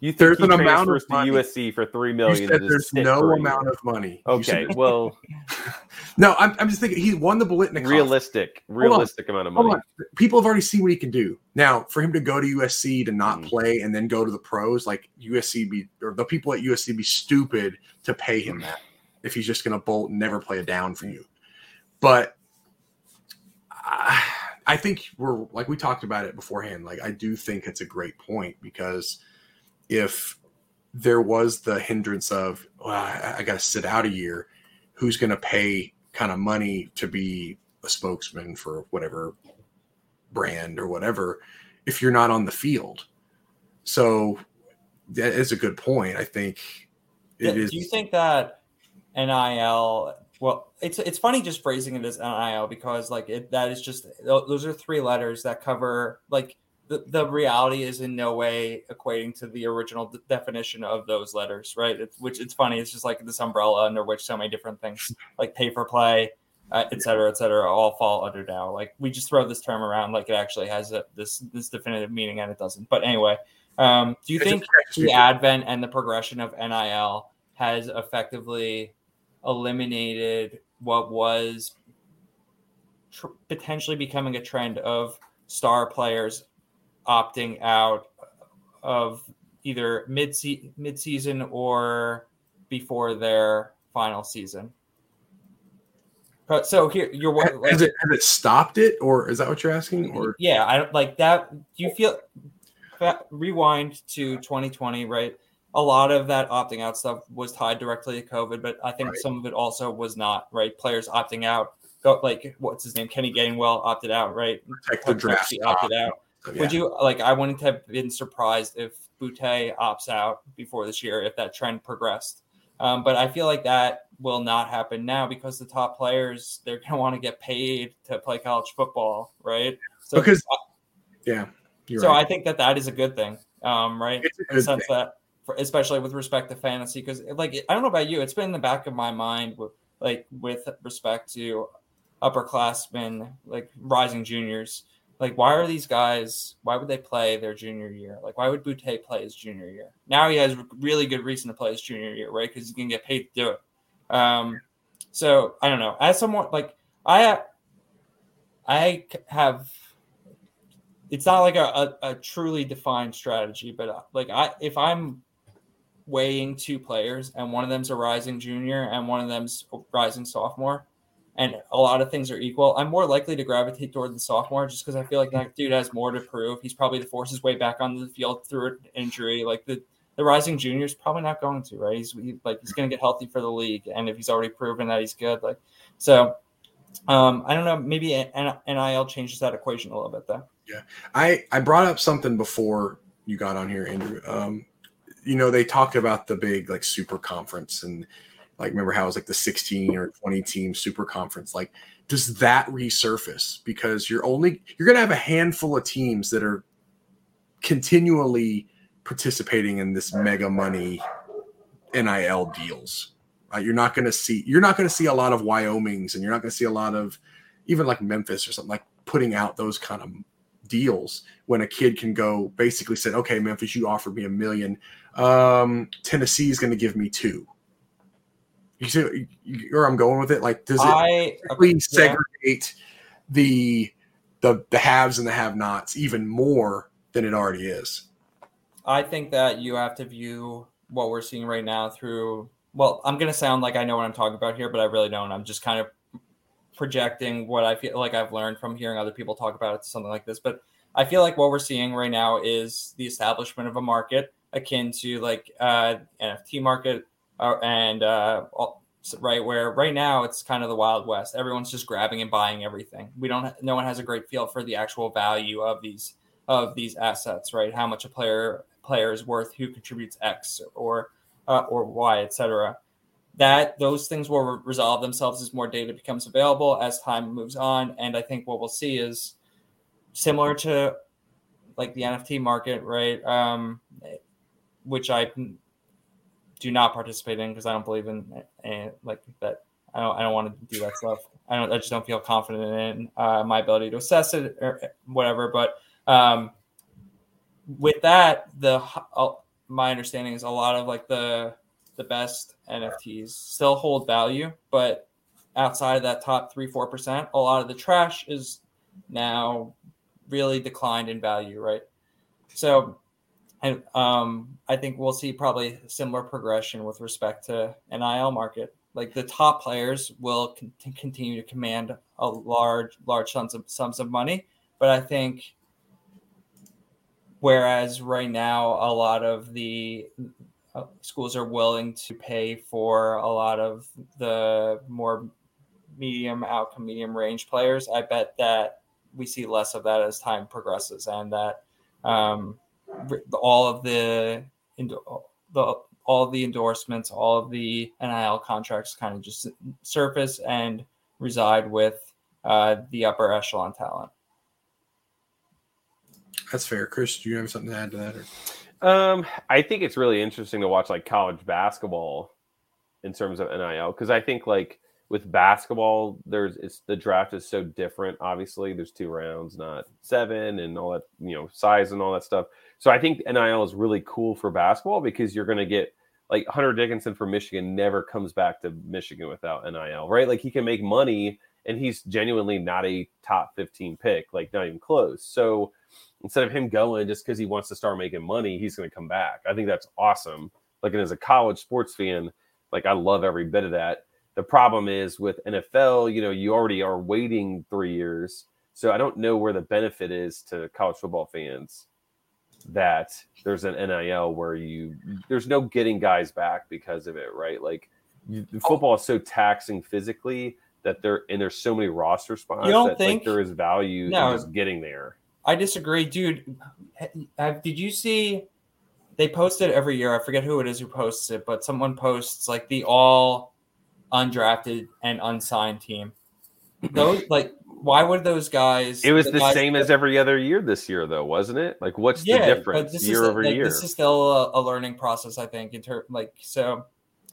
You think there's he an amount of to money. USC for three million? There's no amount of money. Okay, said- well, [laughs] no, I'm, I'm just thinking he won the Biletnikoff. realistic, realistic amount of money. on. People have already seen what he can do. Now, for him to go to USC to not Mhm. play and then go to the pros, like USC be or the people at USC be stupid to pay him that if he's just going to bolt and never play a down for you. But I, I think we're like we talked about it beforehand. Like I do think it's a great point because if there was the hindrance of well, I, I got to sit out a year, who's going to pay kind of money to be a spokesman for whatever brand or whatever if you're not on the field. So that is a good point. I think it Do is. you think that NIL? Well, it's it's funny just phrasing it as NIL because like it that is just those are three letters that cover like the, the reality is in no way equating to the original d- definition of those letters, right? It's, which it's funny. It's just like this umbrella under which so many different things like pay for play, uh, et cetera, et cetera, all fall under now. Like we just throw this term around like it actually has a, this this definitive meaning and it doesn't. But anyway, um, do you think the advent and the progression of NIL has effectively eliminated what was tr- potentially becoming a trend of star players opting out of either mid mid season or before their final season. But so here you're Has, like, has it, has it stopped it, or is that what you're asking? Or yeah, I don't like that. Do you feel rewind to 2020, right? A lot of that opting out stuff was tied directly to COVID, but I think Right. some of it also was not, right? Players opting out, go like what's his name? Kenny Gainwell opted out, right? protect the draft? He opted out. stock? Would you like? I wouldn't have been surprised if Boutte opts out before this year if that trend progressed. Um, but I feel like that will not happen now because the top players they're going to want to get paid to play college football, right? So Because- Yeah, you're so right. I think that that is a good thing. um, right? It's In the sense thing. that, especially with respect to fantasy, because like I don't know about you, it's been in the back of my mind, with, like with respect to upperclassmen, like rising juniors. Like, why are these guys? Why would they play their junior year? Like, why would Boutte play his junior year? Now he has really good reason to play his junior year, right? Because he gonna get paid to do it. Um, so I don't know. As someone like I, I have. It's not like a, a, a truly defined strategy, but uh, like I, if I'm weighing two players and one of them's a rising junior and one of them's a rising sophomore, and a lot of things are equal, I'm more likely to gravitate toward the sophomore just because I feel like that dude has more to prove. He's probably to force his way back onto the field through an injury. Like the the rising junior is probably not going to, right? He's he, like he's going to get healthy for the league, and if he's already proven that he's good, like so. Um, I don't know. Maybe NIL changes that equation a little bit, though. Yeah, I I brought up something before you got on here, Andrew. Um, you know, they talked about the big like super conference and like remember how it was like the 16 or 20 team super conference. Like, does that resurface? Because you're only you're gonna have a handful of teams that are continually participating in this mega money NIL deals. Uh, you're not going to see you're not going to see a lot of Wyoming's and you're not going to see a lot of even like Memphis or something like putting out those kind of deals when a kid can go basically said, okay, Memphis, you offered me a million. Um, Tennessee is going to give me two. You see where I'm going with it? Like, does it I yeah. segregate the the the haves and the have-nots even more than it already is? I think that you have to view what we're seeing right now through. Well, I'm going to sound like I know what I'm talking about here, but I really don't. I'm just kind of projecting what I feel like I've learned from hearing other people talk about it, something like this. But I feel like what we're seeing right now is the establishment of a market akin to like uh, NFT market uh, and uh, all- right where right now it's kind of the wild west. Everyone's just grabbing and buying everything. We don't. No one has a great feel for the actual value of these of these assets. Right, how much a player player is worth, who contributes X or uh, or Y, etc. That those things will re- resolve themselves as more data becomes available as time moves on, and I think what we'll see is similar to like the NFT market, right? Um, which I do not participate in because I don't believe in uh, like that. I don't. I don't want to do that stuff. I don't. I just don't feel confident in uh, my ability to assess it or whatever. But um, with that, the uh, my understanding is a lot of like the the best NFTs still hold value, but outside of that top three four percent, a lot of the trash is now really declined in value, right? So, and um, I think we'll see probably similar progression with respect to NIL market. Like the top players will con- continue to command a large, large sums of sums of money, but I think whereas right now a lot of the uh, schools are willing to pay for a lot of the more medium outcome medium range players i bet that we see less of that as time progresses and that um, all of the, the all of the endorsements all of the nil contracts kind of just surface and reside with uh, the upper echelon talent That's fair. Chris, do you have something to add to that? Or? Um, I think it's really interesting to watch like college basketball in terms of NIL because I think like with basketball, there's it's the draft is so different. Obviously, there's two rounds, not seven, and all that you know size and all that stuff. So I think NIL is really cool for basketball because you're going to get like Hunter Dickinson from Michigan never comes back to Michigan without NIL, right? Like he can make money and he's genuinely not a top 15 pick, like not even close. So instead of him going just because he wants to start making money, he's going to come back. I think that's awesome. Like, and as a college sports fan, like I love every bit of that. The problem is with NFL, you know, you already are waiting three years. So I don't know where the benefit is to college football fans that there's an NIL where you there's no getting guys back because of it, right? Like you, oh. football is so taxing physically that there and there's so many roster spots You don't that think- like there is value No. in just getting there. I disagree, dude. Have, did you see? They post it every year. I forget who it is who posts it, but someone posts like the all undrafted and unsigned team. Those like why would those guys? It was the, guys same that- as every other year this year, though, wasn't it? Like, what's the difference this year is over like, year? This is still a, a learning process, I think. In term, like so,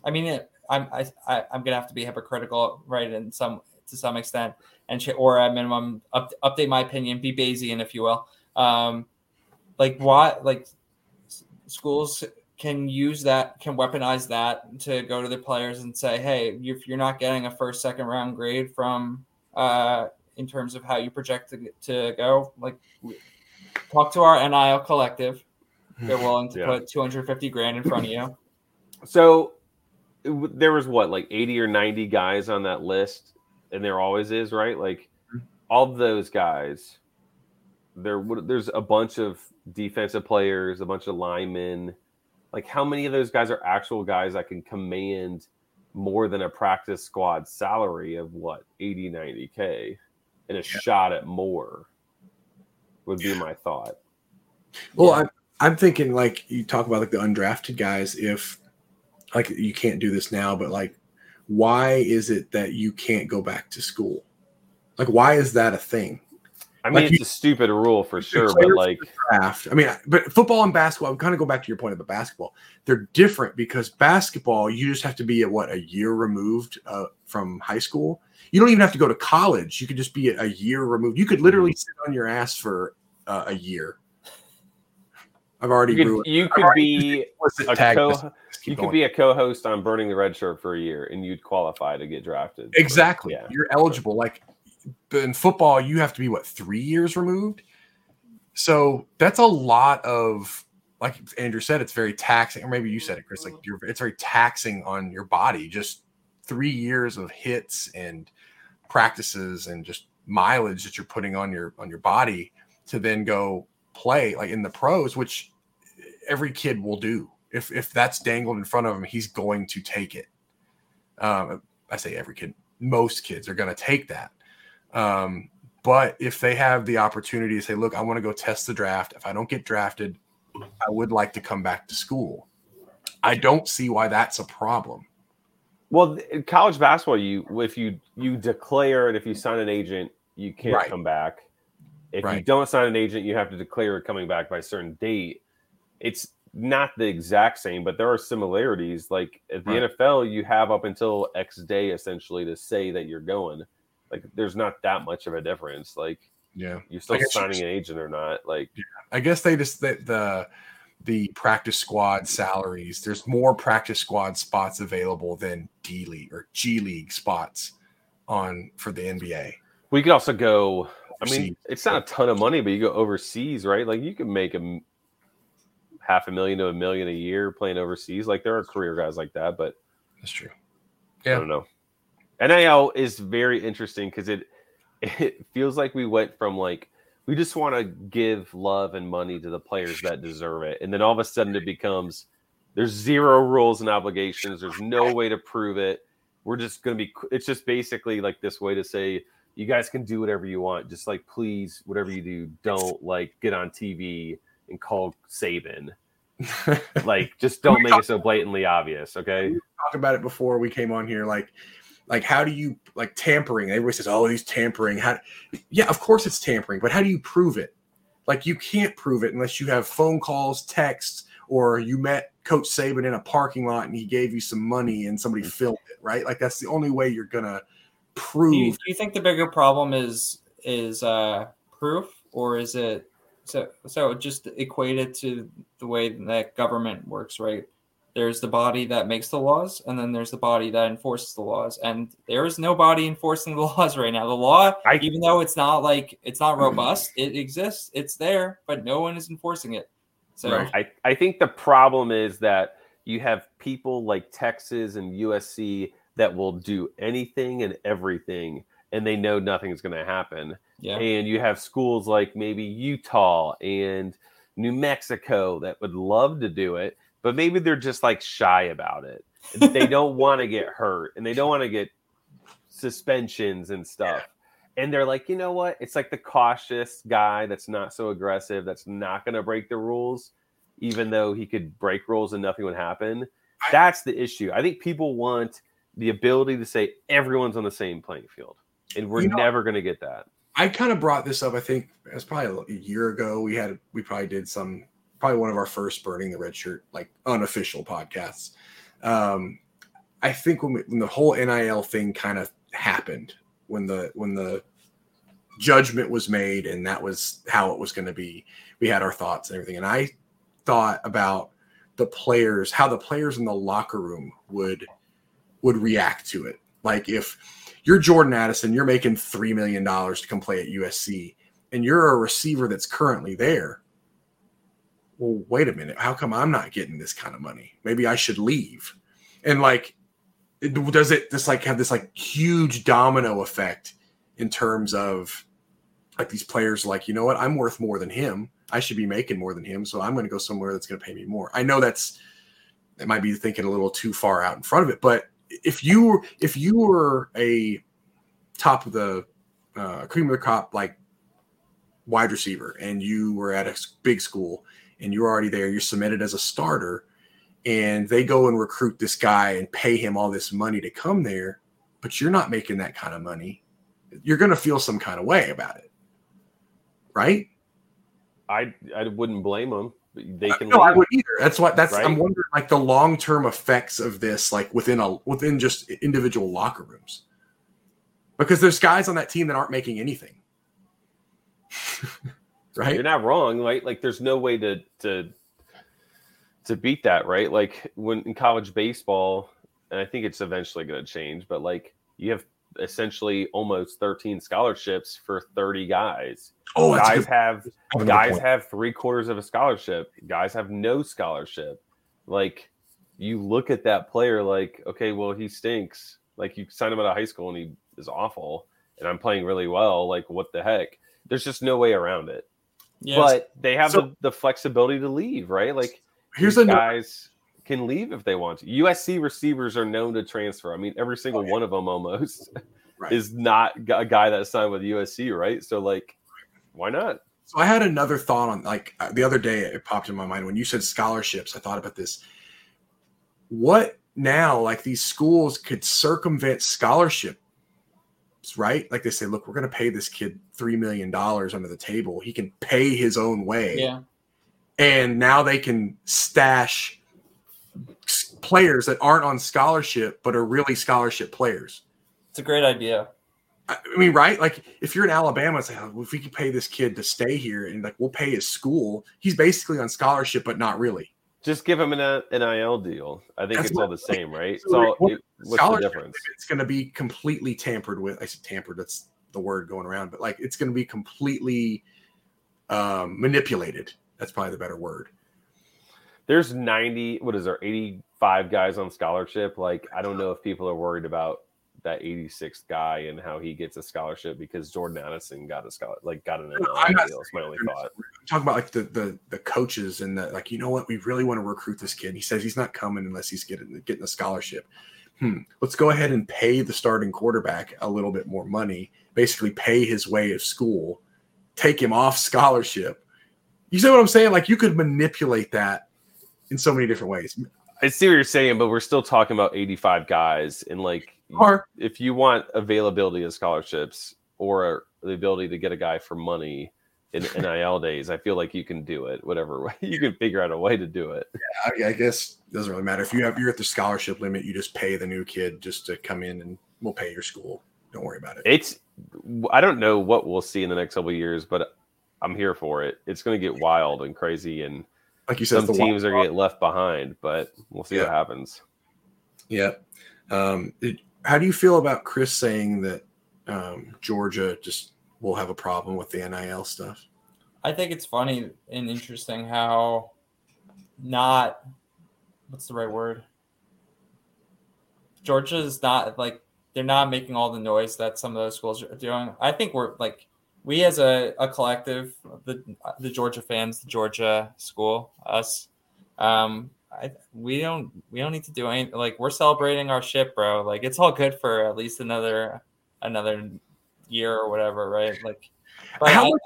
I mean, it, I'm I, I I'm gonna have to be hypocritical, right, in some to some extent, and sh- or at minimum up, update my opinion, be Bayesian, if you will. Um, like why, like schools can use that, can weaponize that to go to their players and say, hey, if you're not getting a first, second round grade from, uh, in terms of how you project to, to go, like talk to our NIL collective. They're hmm. willing to Yeah. put 250 grand in front of you. [laughs] So there was what, like 80 or 90 guys on that list, and there always is, right? Like all of those guys, there there's a bunch of defensive players, a bunch of linemen. Like how many of those guys are actual guys that can command more than a practice squad salary of what 80 90k and a shot at more would be my thought Well, Yeah. I'm I'm thinking like you talk about like the undrafted guys. If like you can't do this now, but like, why is it that you can't go back to school? Like, why is that a thing? i mean Like it's you- a stupid rule for sure but like Draft. I mean, but football and basketball. I'm kind of go back to your point of the basketball. They're different because basketball, you just have to be at what a year removed uh, from high school. You don't even have to go to college. You could just be a year removed. You could literally Mm-hmm. sit on your ass for uh, a year. I've already you could, ruined. you could be [laughs] a co- you could going. be a co-host on burning the red shirt for a year and you'd qualify to get drafted Exactly. Yeah. You're eligible. Like in football, you have to be what three years removed. So that's a lot of like Andrew said, it's very taxing, or maybe you said it, Chris. Like you're it's very taxing on your body. Just three years of hits and practices and just mileage that you're putting on your on your body to then go play like in the pros, which every kid will do. If if that's dangled in front of him, he's going to take it. Um, I say every kid, most kids are going to take that. Um, but if they have the opportunity to say, look, I want to go test the draft. If I don't get drafted, I would like to come back to school. I don't see why that's a problem. Well in college basketball you if you you declare and if you sign an agent you can't Right. come back if you don't sign an agent you have to declare coming back by a certain date it's not the exact same but there are similarities like at the Right. nfl you have up until x day essentially to say that you're going like there's not that much of a difference like Yeah. you're still signing an agent or not like yeah. I guess they just the, the the practice squad salaries. There's more practice squad spots available than D League or G League spots on for the NBA. we could also go i mean it's not a ton of money but you go overseas right like you can make a half a million to a million a year playing overseas like there are career guys like that but That's true. Yeah, I don't know. NIL is very interesting because it [laughs] it feels like we went from like we just want to give love and money to the players that deserve it, and then all of a sudden it becomes there's zero rules and obligations. There's no way to prove it. We're just gonna be. It's just basically like this way to say you guys can do whatever you want. Just like please, whatever you do, don't like get on TV and call Saban. Like [laughs] just don't make it so blatantly obvious. Okay. talked about it before we came on here. Like, like how do you like tampering? Everybody says, "Oh, he's tampering." How? Yeah, of course it's tampering, but how do you prove it? Like, you can't prove it unless you have phone calls, texts, or you met Coach Saban in a parking lot and he gave you some money and somebody filmed it. Right? Like, that's the only way you're gonna Do you, prove. do you think the bigger problem is is uh, proof, or is it so so just equated to the way that government works, right? There's the body that makes the laws, and then there's the body that enforces the laws. And there is no body enforcing the [laughs] laws right now. The law, I- even though it's not like it's not robust, it exists, it's there, but no one is enforcing it. So Right. I, I think the problem is that you have people like Texas and USC that will do anything and everything, and they know nothing is going to happen. yeah, And you have schools like maybe Utah and New Mexico that would love to do it, but maybe they're just like shy about it. They don't want to get [laughs] hurt and they don't want to get suspensions and stuff. And they're like, you know what? It's like the cautious guy that's not so aggressive, that's not going to break the rules, even though he could break rules and nothing would happen. I- That's the issue. I think people want the ability to say everyone's on the same playing field, and we're You know- never going to get that. I kind of brought this up. I think it was probably a year ago. We had we probably did some probably one of our first burning the red shirt like unofficial podcasts. Um, I think when, we, when the whole NIL thing kind of happened, when the when the judgment was made and that was how it was going to be, we had our thoughts and everything. And I thought about the players, how the players in the locker room would would react to it. Like if you're Jordan Addison, you're making three million dollars to come play at USC, and you're a receiver that's currently there. Well, wait a minute. How come I'm not getting this kind of money? Maybe I should leave. And like, does it just like have this like huge domino effect in terms of like these players? Like, you know what? I'm worth more than him. I should be making more than him. So I'm going to go somewhere that's going to pay me more. I know that's it might be thinking a little too far out in front of it, but if you were, if you were a top of the uh, cream of the crop like wide receiver and you were at a big school and you're already there, you're submitted as a starter, and they go and recruit this guy and pay him all this money to come there, but you're not making that kind of money, you're going to feel some kind of way about it, right? I I wouldn't blame them. They uh, can. No, I would either. That's what. That's. Right? I'm wondering, like the long term effects of this, like within a within just individual locker rooms, because there's guys on that team that aren't making anything. [laughs] right. You're not wrong. Right. Like there's no way to to to beat that. Right. Like when in college baseball, and I think it's eventually going to change, but like you have essentially almost 13 scholarships for 30 guys. Oh, guys have guys have three quarters of a scholarship. Guys have no scholarship. Like you look at that player like, okay, well he stinks. Like you sign him out of high school and he is awful, and I'm playing really well. Like what the heck? There's just no way around it. Yes. But they have so, the, the flexibility to leave, right? Like here's the guys can leave if they want to. USC receivers are known to transfer. I mean, every single one of them almost [laughs] right. is not a guy that signed with USC, right? So, like, why not? So I had another thought on like uh, the other day. It popped in my mind when you said scholarships. I thought about this. What now? Like these schools could circumvent scholarship right? Like they say, look, we're going to pay this kid three million dollars under the table. He can pay his own way. Yeah. And now they can stash players that aren't on scholarship but are really scholarship players. It's a great idea. I mean, right? Like if you're in Alabama, it's like, oh, if we can pay this kid to stay here and like we'll pay his school, he's basically on scholarship, but not really. Just give him an NIL deal. I think That's it's all the same, right? So, it, what's the difference? It's going to be completely tampered with. I said tampered. That's the word going around, but like it's going to be completely um, manipulated. That's probably the better word. There's 90, what is there, 85 guys on scholarship. Like, I don't know if people are worried about that 86th guy and how he gets a scholarship because Jordan Addison got a scholarship, like got an NIL deal. That's my only thought. Talk about like the the the coaches and the like. You know what? We really want to recruit this kid. He says he's not coming unless he's getting getting a scholarship. Hmm. Let's go ahead and pay the starting quarterback a little bit more money. Basically, pay his way of school, take him off scholarship. You see what I'm saying? Like you could manipulate that in so many different ways. I see what you're saying, but we're still talking about 85 guys, and like, or if you want availability of scholarships or the ability to get a guy for money in [laughs] NIL days, I feel like you can do it. Whatever [laughs] way you can figure out a way to do it. Yeah, I guess it doesn't really matter if you have you're at the scholarship limit. You just pay the new kid just to come in, and we'll pay your school. Don't worry about it. It's I don't know what we'll see in the next couple years, but I'm here for it. It's going to get wild and crazy and like you said, some teams are going to get left behind, but we'll see yeah. what happens. Yeah. Um, it, how do you feel about Chris saying that um, Georgia just will have a problem with the NIL stuff? I think it's funny and interesting how not what's the right word? Georgia is not like they're not making all the noise that some of those schools are doing. I think we're like we as a, a collective, the the Georgia fans, the Georgia school, us, um, I, we don't we don't need to do anything. Like we're celebrating our ship, bro. Like it's all good for at least another another year or whatever, right? Like, how I, much?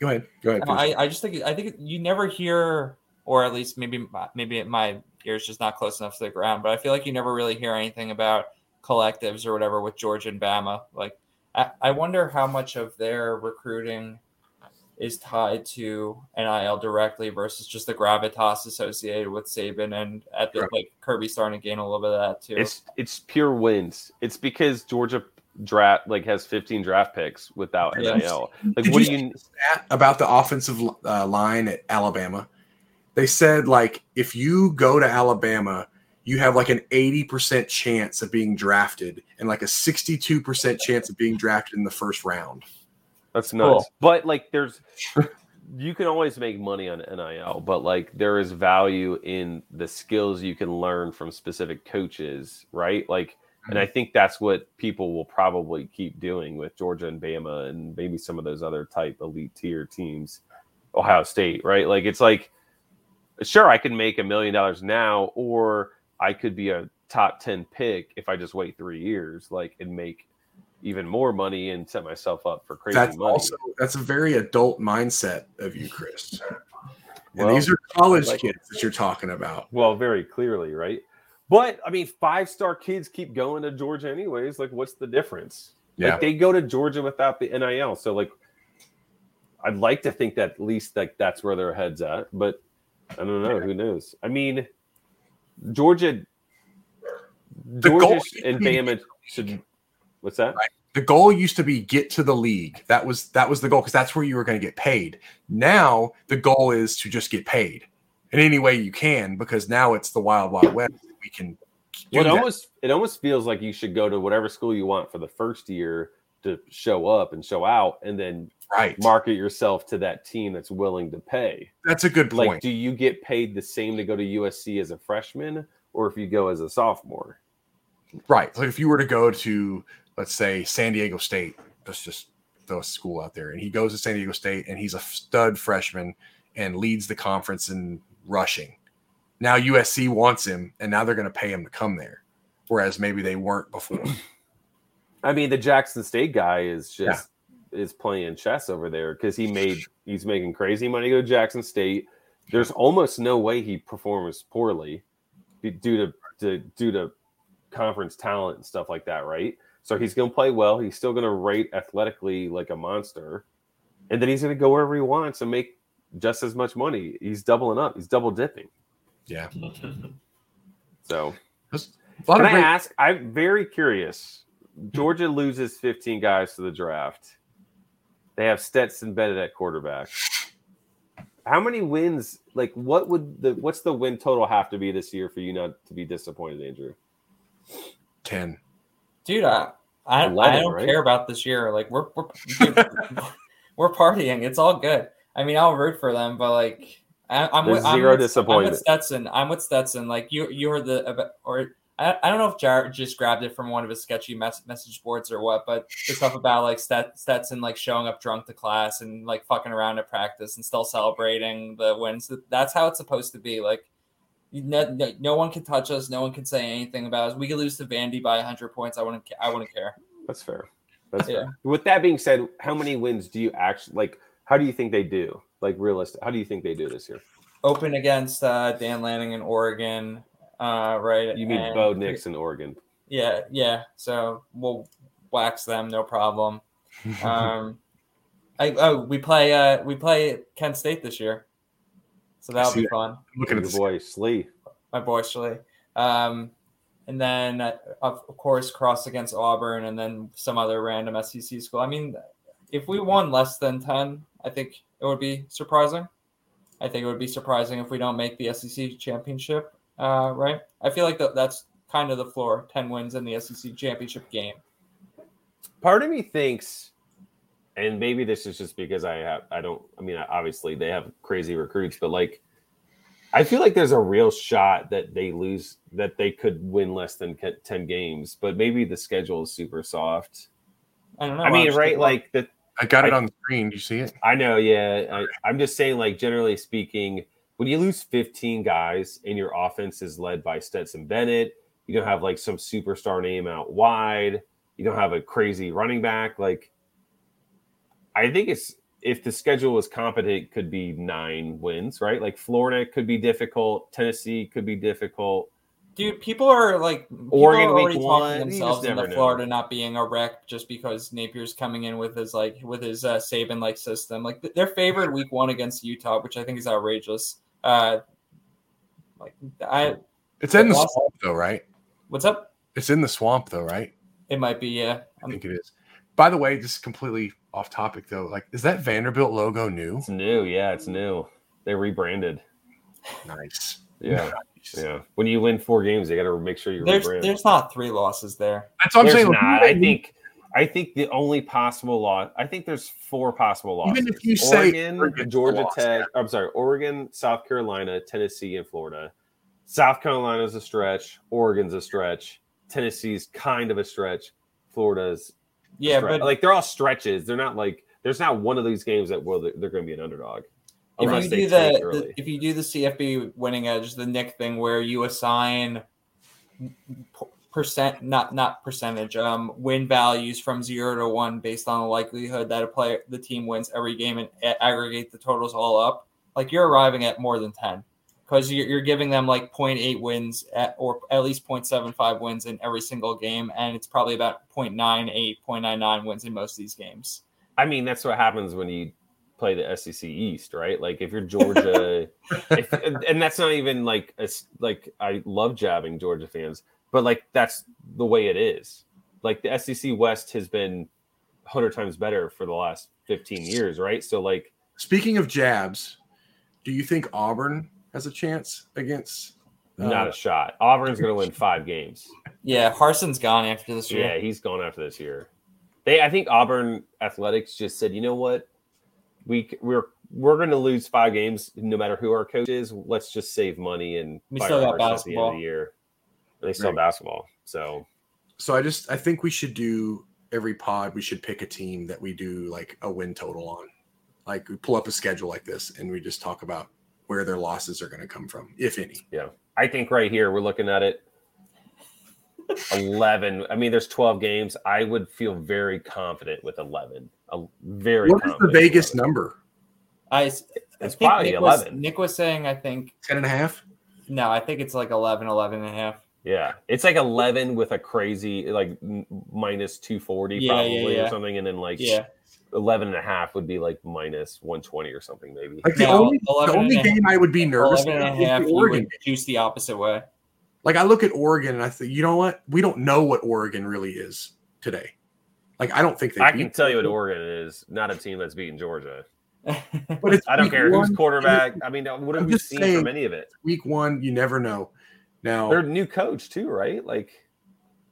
Go ahead. Go ahead. I, I just think I think you never hear, or at least maybe maybe my ears just not close enough to the ground, but I feel like you never really hear anything about collectives or whatever with Georgia and Bama. Like I, I wonder how much of their recruiting is tied to NIL directly versus just the gravitas associated with Saban and at the Sure. like Kirby starting to gain a little bit of that too. It's it's pure wins. It's because Georgia draft like has 15 draft picks without Yeah. NIL. Like Did what you do you stat about the offensive uh, line at Alabama. They said like if you go to Alabama, you have like an 80% chance of being drafted and like a 62% chance of being drafted in the first round. That's Cool. nuts. But like, there's [laughs] you can always make money on NIL, but like there is value in the skills you can learn from specific coaches, right? Like, and I mm-hmm. think that's what people will probably keep doing with Georgia and Bama and maybe some of those other type elite tier teams, Ohio State, right? Like, it's like, sure, I can make a million dollars now, or I could be a top 10 pick if I just wait three years, like, and make even more money and set myself up for crazy That's money. also that's a very adult mindset of you, Chris. And Well, these are college like kids that you're talking about. well, very clearly, right? But I mean, five star kids keep going to Georgia anyways. Like, what's the difference? Yeah. Like, they go to Georgia without the NIL. So, like, I'd like to think that at least like that's where their heads at, but I don't know. Who knows? I mean, Georgia, Georgia and Bama should. What's that? the goal used to be get to the league. That was that was the goal because that's where you were going to get paid. Now the goal is to just get paid in any way you can because now it's the wild wild west. We can. Well, it that. almost it almost feels like you should go to whatever school you want for the first year to show up and show out, and then right. market yourself to that team that's willing to pay. That's a good Like, point. do you get paid the same to go to USC as a freshman, or if you go as a sophomore? right. So if you were to go to let's say San Diego State, let's just throw a school out there, and he goes to San Diego State and he's a stud freshman and leads the conference in rushing. Now USC wants him, and now they're going to pay him to come there, whereas maybe they weren't before. [clears throat] I mean, the Jackson State guy is just is playing chess over there because he made he's making crazy money to go to Jackson State. There's almost no way he performs poorly due to, to due to conference talent and stuff like that, right? So he's going to play well. He's still going to rate athletically like a monster, and then he's going to go wherever he wants and make just as much money. He's doubling up. He's double dipping. Yeah. [laughs] So There's a can I great- ask? I'm very curious. Georgia loses 15 guys to the draft. They have Stetson Bennett at quarterback. How many wins? Like, what would the what's the win total have to be this year for you not to be disappointed, Andrew? 10. Dude, I I, 11, I don't right? care about this year. Like we're we're [laughs] dude, we're partying. It's all good. I mean, I'll root for them, but like I, I'm There's with I'm zero I'm disappointment. with Stetson. I'm with Stetson. Like you, you were the or I, I don't know if Jared just grabbed it from one of his sketchy mess, message boards or what, but the stuff about like Stet, Stetson like showing up drunk to class and like fucking around at practice and still celebrating the wins. That's how it's supposed to be. Like no, no, one can touch us. No one can say anything about us. We could lose to Vandy by 100 points. I wouldn't. I wouldn't care. That's fair. That's Yeah. fair. With that being said, how many wins do you actually like? How do you think they do? Like realistic? How do you think they do this year? Open against uh, Dan Lanning in Oregon, uh, right? You mean and- Bo Nix in Oregon? Yeah, yeah. So we'll wax them, no problem. [laughs] Um, I, oh, we play. Uh, we play Kent State this year, so that'll be that. fun. Looking at Your the boy Slee. My boy Shirley. Um, and then uh, of course cross against Auburn, and then some other random SEC school. I mean, if we won less than ten, I think it would be surprising. I think it would be surprising if we don't make the SEC championship. Uh, right? I feel like that that's kind of the floor. Ten wins in the SEC championship game. part of me thinks and maybe this is just because i have i don't i mean obviously they have crazy recruits but like i feel like there's a real shot that they lose that they could win less than 10 games but maybe the schedule is super soft I don't know. i mean I'm right like the I got it I- on the screen. Do you see it? i know yeah I, i'm just saying like generally speaking when you lose 15 guys and your offense is led by stetson bennett you don't have like some superstar name out wide you don't have a crazy running back like i think it's if the schedule was competent could be nine wins right like florida could be difficult tennessee could be difficult Dude, people are like people Oregon are already talking you themselves just never into know. Florida not being a wreck just because Napier's coming in with his like with his uh, Saban like system. Like they're favored week one against Utah, which I think is outrageous. Uh, like I, It's in the swamp, though, right? what's up? It's in the swamp, though, right? It might be yeah. I think it is. By the way, just completely off topic, though. Like, is that Vanderbilt logo new? It's new. Yeah, it's new. They rebranded. Nice. Yeah, Nice. yeah. When you win four games, you got to make sure you there's rebrand. there's not three losses there. That's what I'm There's saying. not. I think. I think the only possible loss. I think there's four possible losses. Even if you say Oregon, Georgia loss, Tech. I'm sorry, Oregon, South Carolina, Tennessee, and Florida. South Carolina's a stretch. Oregon's a stretch. Tennessee's kind of a stretch. Florida's Yeah, stretch. but like they're all stretches. They're not like there's not one of these games that will they're going to be an underdog if you do the, the if you do the CFB winning edge, the Nick thing where you assign percent not not percentage um win values from zero to one based on the likelihood that a player the team wins every game and aggregate the totals all up like you're arriving at more than 10 because you're, you're giving them like 0.8 wins at, or at least 0.75 wins in every single game and it's probably about 0.98 0.99 wins in most of these games I mean, that's what happens when you play the SEC East, right? Like if you're Georgia, [laughs] if, and that's not even like a s like I love jabbing Georgia fans, but like that's the way it is. Like the SEC West has been hundred times better for the last fifteen years, right? So like, Speaking of jabs, do you think Auburn has a chance against? uh, not a shot. Auburn's going to win five games. yeah Harsin's gone after this year Yeah, he's gone after this year. They, I think Auburn athletics just said, you know what, we we're we're going to lose five games no matter who our coach is. Let's just save money and We fire still got Harsin at the end of basketball. the year. And they still have Right. basketball, so So I just I think we should do every pod. We should pick a team that we do like a win total on. Like we pull up a schedule like this and we just talk about where their losses are going to come from, if any. Yeah. I think right here we're looking at it. Eleven. I mean, there's twelve games. I would feel very confident with eleven. A very. What is the confident Vegas 11. number? I It's think probably Nick was, eleven. Nick was saying, I think, Ten and a half? no, I think it's like 11, 11 and a half. Yeah, it's like eleven with a crazy like minus two forty Yeah, yeah, probably yeah. or something, and then like Yeah. 11 and a half would be like minus 120 or something maybe. Like the No, only, the only and a- game I would be nervous 11 about and half, is the you Oregon. would juice the opposite way. Like I look at Oregon and I think, you know what? We don't know what Oregon really is today. Like I don't think they. I beat can tell you what. Oregon is, not a team that's beating Georgia. [laughs] But it's I don't week care who's quarterback. I mean, what have I'm we just seen saying- from any of it? Week one, you never know. Now They're a new coach too, right? Like,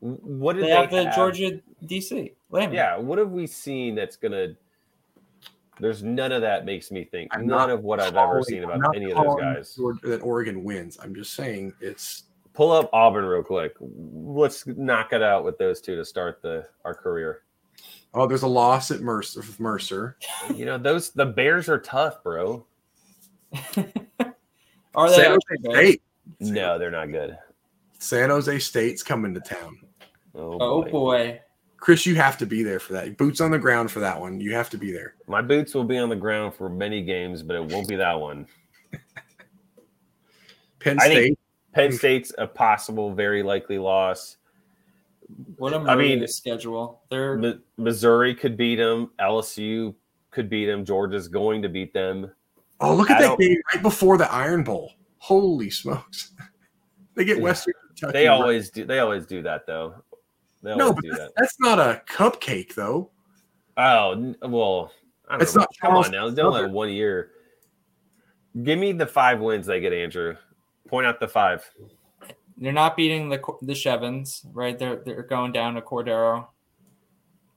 w- what did they they, have the? Georgia DC. Lamb. Yeah, what have we seen that's gonna? There's none of that makes me think. I'm none not of what I've ever seen about any of those guys. That Oregon wins. I'm just saying it's Pull up Auburn real quick. Let's knock it out with those two to start the our career. oh, there's a loss at Mercer. Mercer. You know, those the Bears are tough, bro. [laughs] Are they San Jose good? State. No, they're not good. San Jose State's coming to town. Oh, Oh boy. boy. Chris, you have to be there for that. Boots on the ground for that one. You have to be there. My boots will be on the ground for many games, but it won't be that one. [laughs] Penn I think- State. Penn State's a possible, very likely loss. What a I mean- mean, schedule. They're Mi- Missouri could beat them. LSU could beat them. Georgia's going to beat them. Oh, look I at that don't- game right before the Iron Bowl. Holy smokes! [laughs] they get Yeah. Western Kentucky. They right- always do. They always do that, though. They always no, but do that's, that. that's not a cupcake though. Oh well, I don't It's know. not Come Charles on now, don't let Tucker. one year. Give me the five wins they get, Andrew. Point out the five. they're not beating the the Chevins, right? They're they're going down to Cordero.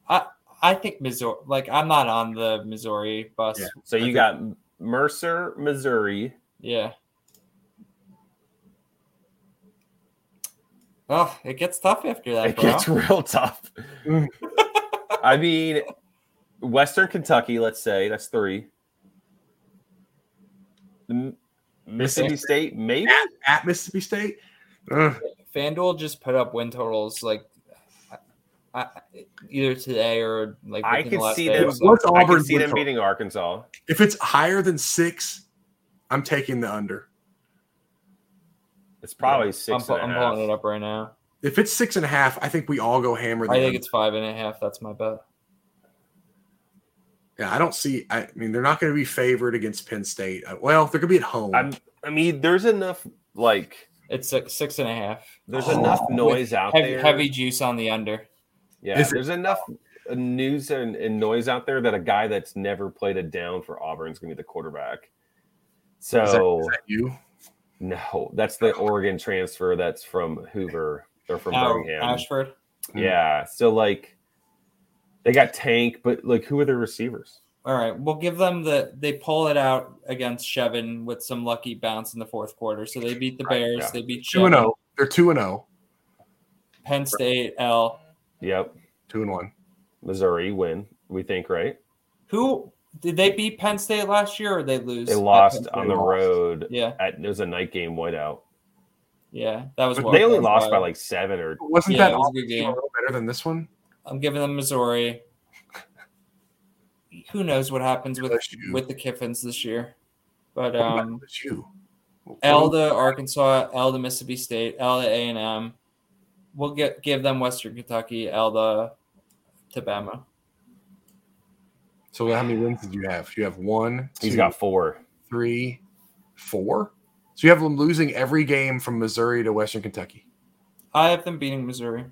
I I think Missouri. Like I'm not on the Missouri bus. Yeah. So you got Mercer, Missouri. Yeah. Oh, it gets tough after that, It bro. gets real tough. [laughs] I mean, Western Kentucky, let's say that's three. M- Mississippi State, maybe. At, at Mississippi State. Ugh. FanDuel just put up win totals like I, I- either today or like I can the last see day them. or so. What's I could Auburn's see them total? beating Arkansas. If it's higher than six, I'm taking the under. It's probably I'm, six pu- and I'm a half. pulling it up right now. If it's six and a half, I think we all go hammer. The I think under. it's five and a half. That's my bet. yeah. I don't see. I mean, they're not going to be favored against Penn State. Uh, Well, they're going to be at home. I'm, I mean, there's enough like It's six, six and a half. there's Oh, enough noise out Heavy, there. heavy juice on the under. Yeah, Is it- there's enough uh, news and, and noise out there that a guy that's never played a down for Auburn is going to be the quarterback. So is that you? No, that's the Oregon transfer. That's from Hoover. They're from Al- Birmingham. Ashford. Hmm. Yeah. So like, they got Tank, but like, who are their receivers? All right, we'll give them the. They pull it out against Shevin with some lucky bounce in the fourth quarter. So they beat the Bears. yeah. They beat Two and oh. Shevin. zero. They're two and oh. zero. Penn State L. Yep. Two and one. Missouri win. We think right. Who did they beat Penn State last year or they lose? They lost on State? the road. Yeah, At it was a night game whiteout. yeah, that was. But They only lost by like seven or Wasn't Yeah, that was a good game. a little better than this one? I'm giving them Missouri. [laughs] Who knows what happens with with the Kiffins this year? But um, LSU? L to Arkansas, L to Mississippi State, L to A and M. We'll get give them Western Kentucky, L to to Bama. So how many wins did you have? You have one, he's two, got four. three, four. So you have them losing every game from Missouri to Western Kentucky. I have them beating Missouri.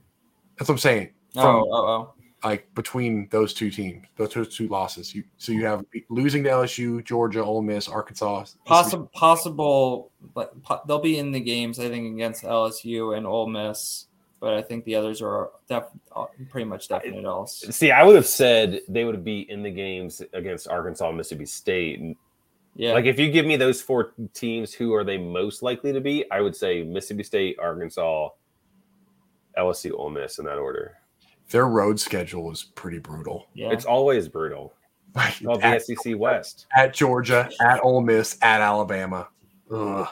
That's what I'm saying. Oh, From oh, oh. like between those two teams, those two, two losses. You so you have losing to LSU, Georgia, Ole Miss, Arkansas. Possible, possible, but po- they'll be in the games. I think against LSU and Ole Miss, but I think the others are def- uh, pretty much definite else. See, I would have said they would be in the games against Arkansas, and Mississippi State. Yeah, Like, if you give me those four teams, who are they most likely to be? I would say Mississippi State, Arkansas, LSU, Ole Miss in that order. Their road schedule is pretty brutal. yeah. It's always brutal. Of the at, SEC West. at Georgia, at Ole Miss, at Alabama. Ugh.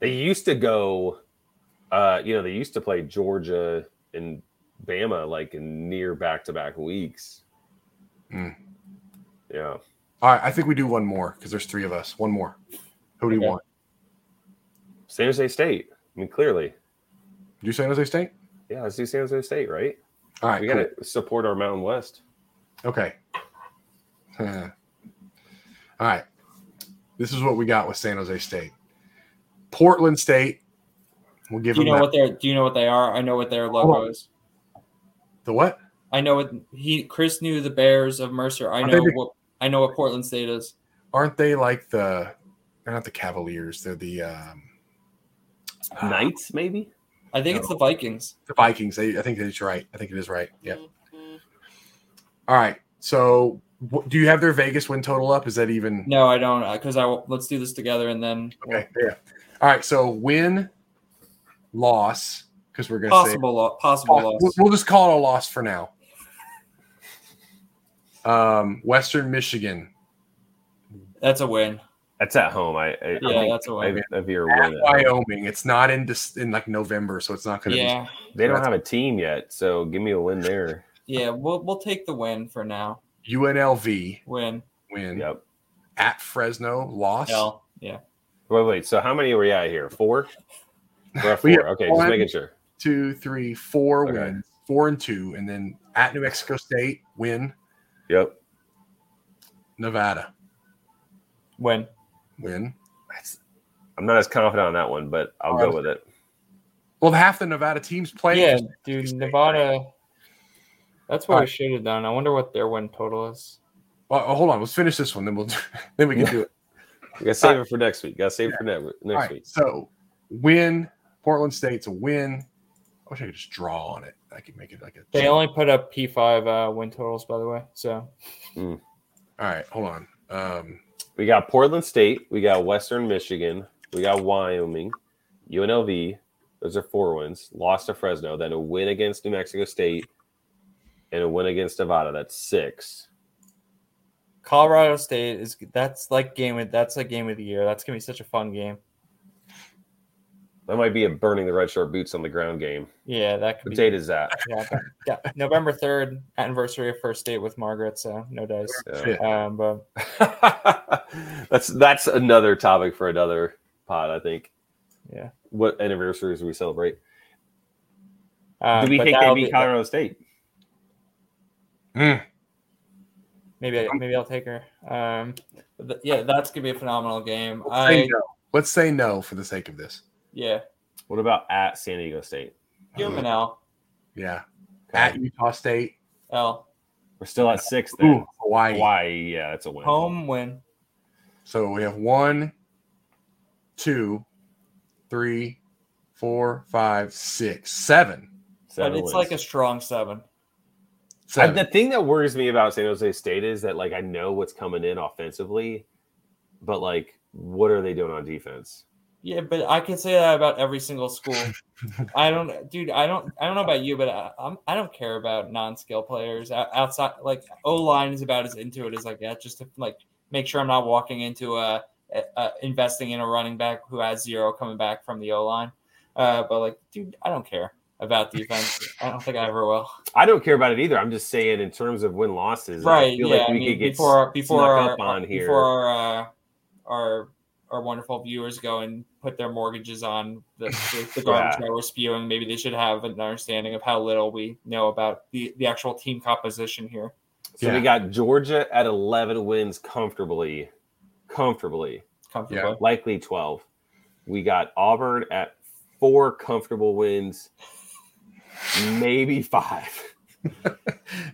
They used to go, uh, you know, they used to play Georgia and Bama like in near back to back weeks. Mm. Yeah. All right, I think we do one more because there's three of us. One more. Who do you want? San Jose State. I mean, clearly. You San Jose State? Yeah, let's do San Jose State, right? All right, we cool. got to support our Mountain West. Okay. [laughs] All right. This is what we got with San Jose State. Portland State. We'll give do you know that. what their Do you know what they are? I know what their oh. logo is. the what? I know what he Chris knew the Bears of Mercer. I Are know they the- what I know what Portland State is. Aren't they like the? They're not the Cavaliers. They're the um, uh, Knights, maybe? I think it's the Vikings. the Vikings. They, I think it's right. I think it is right. Yeah. Mm-hmm. All right. So, wh- do you have their Vegas win total up? Is that even? No, I don't uh, because I will- let's do this together and then Okay. Yeah. All right. So win, loss, because we're gonna say possible lo- possible Oh, loss. we'll, we'll just call it a loss for now. Um, Western Michigan That's a win. That's at home. I, I Yeah, I think that's a win. I, if at. Wyoming. It's not in dis- in like November, so it's not going to Yeah, They don't have a team yet, so give me a win there. yeah. We'll we'll take the win for now. UNLV Win. win Yep. at Fresno loss. L. Yeah. Wait, wait. So how many are we at here? Four? We're at [laughs] four. have Okay, one- just making sure. Two, three, four Okay. wins, four and two, and then at New Mexico State win, Yep. Nevada Win. win. That's, I'm not as confident on that one, but I'll go with it. Well, half the Nevada teams play. Yeah, dude. State, Nevada. That's what All we right. should have done. I wonder what their win total is. Well, oh, hold on. Let's finish this one, then we'll [laughs] then we can do it. We got to save it for next week. Got to save it for ne- next All right. week. So win. Portland State's a win. I wish I could just draw on it. I could make it like a. They only put up P five uh, win totals, by the way. So All right, hold on. Um, We got Portland State. We got Western Michigan. We got Wyoming, UNLV. Those are four wins. Lost to Fresno. Then a win against New Mexico State, and a win against Nevada. That's six. Colorado State is that's like game of that's a game of the year. That's gonna be such a fun game. That might be a burning the red shirt boots on the ground game. Yeah, that could What be. date is that? Yeah, yeah, November third, anniversary of first date with Margaret. So no dice. Yeah. Um, but [laughs] that's that's another topic for another pod. I think. Yeah. What anniversaries do we celebrate? Um, do we but think they that'll beat be- Colorado State? Mm. Maybe maybe I'll take her. Um, th- yeah, that's gonna be a phenomenal game. Let's say I no. Let's say no for the sake of this. Yeah, What about at San Diego State? give him an L. Yeah. Okay. At Utah State. L We're still at six then. Ooh, Hawaii. Hawaii, yeah, that's a win. home win. So we have one, two, three, four, five, six, seven. Seven but it's wins. like a strong seven. I- the thing that worries me about San Jose State is that like I know what's coming in offensively, but like what are they doing on defense? Yeah, but I can say that about every single school. [laughs] I don't, dude. I don't. I don't know about you, but I, I'm. I don't care about non-skill players outside. Like O line is about as into it as I get, just to like make sure I'm not walking into a, a, a investing in a running back who has zero coming back from the O line. Uh, but like, dude, I don't care about defense. I don't think I ever will. I don't care about it either. I'm just saying in terms of win losses, I Right? feel Yeah. like I we mean, could get before before our, up on here. before our uh, our our wonderful viewers go and put their mortgages on the, the, [laughs] the garbage Yeah. that we're spewing. Maybe they should have an understanding of how little we know about the, the actual team composition here. So Yeah. we got Georgia at 11 wins comfortably, comfortably, Comfortably. likely 12. We got Auburn at four comfortable wins, maybe five. [laughs]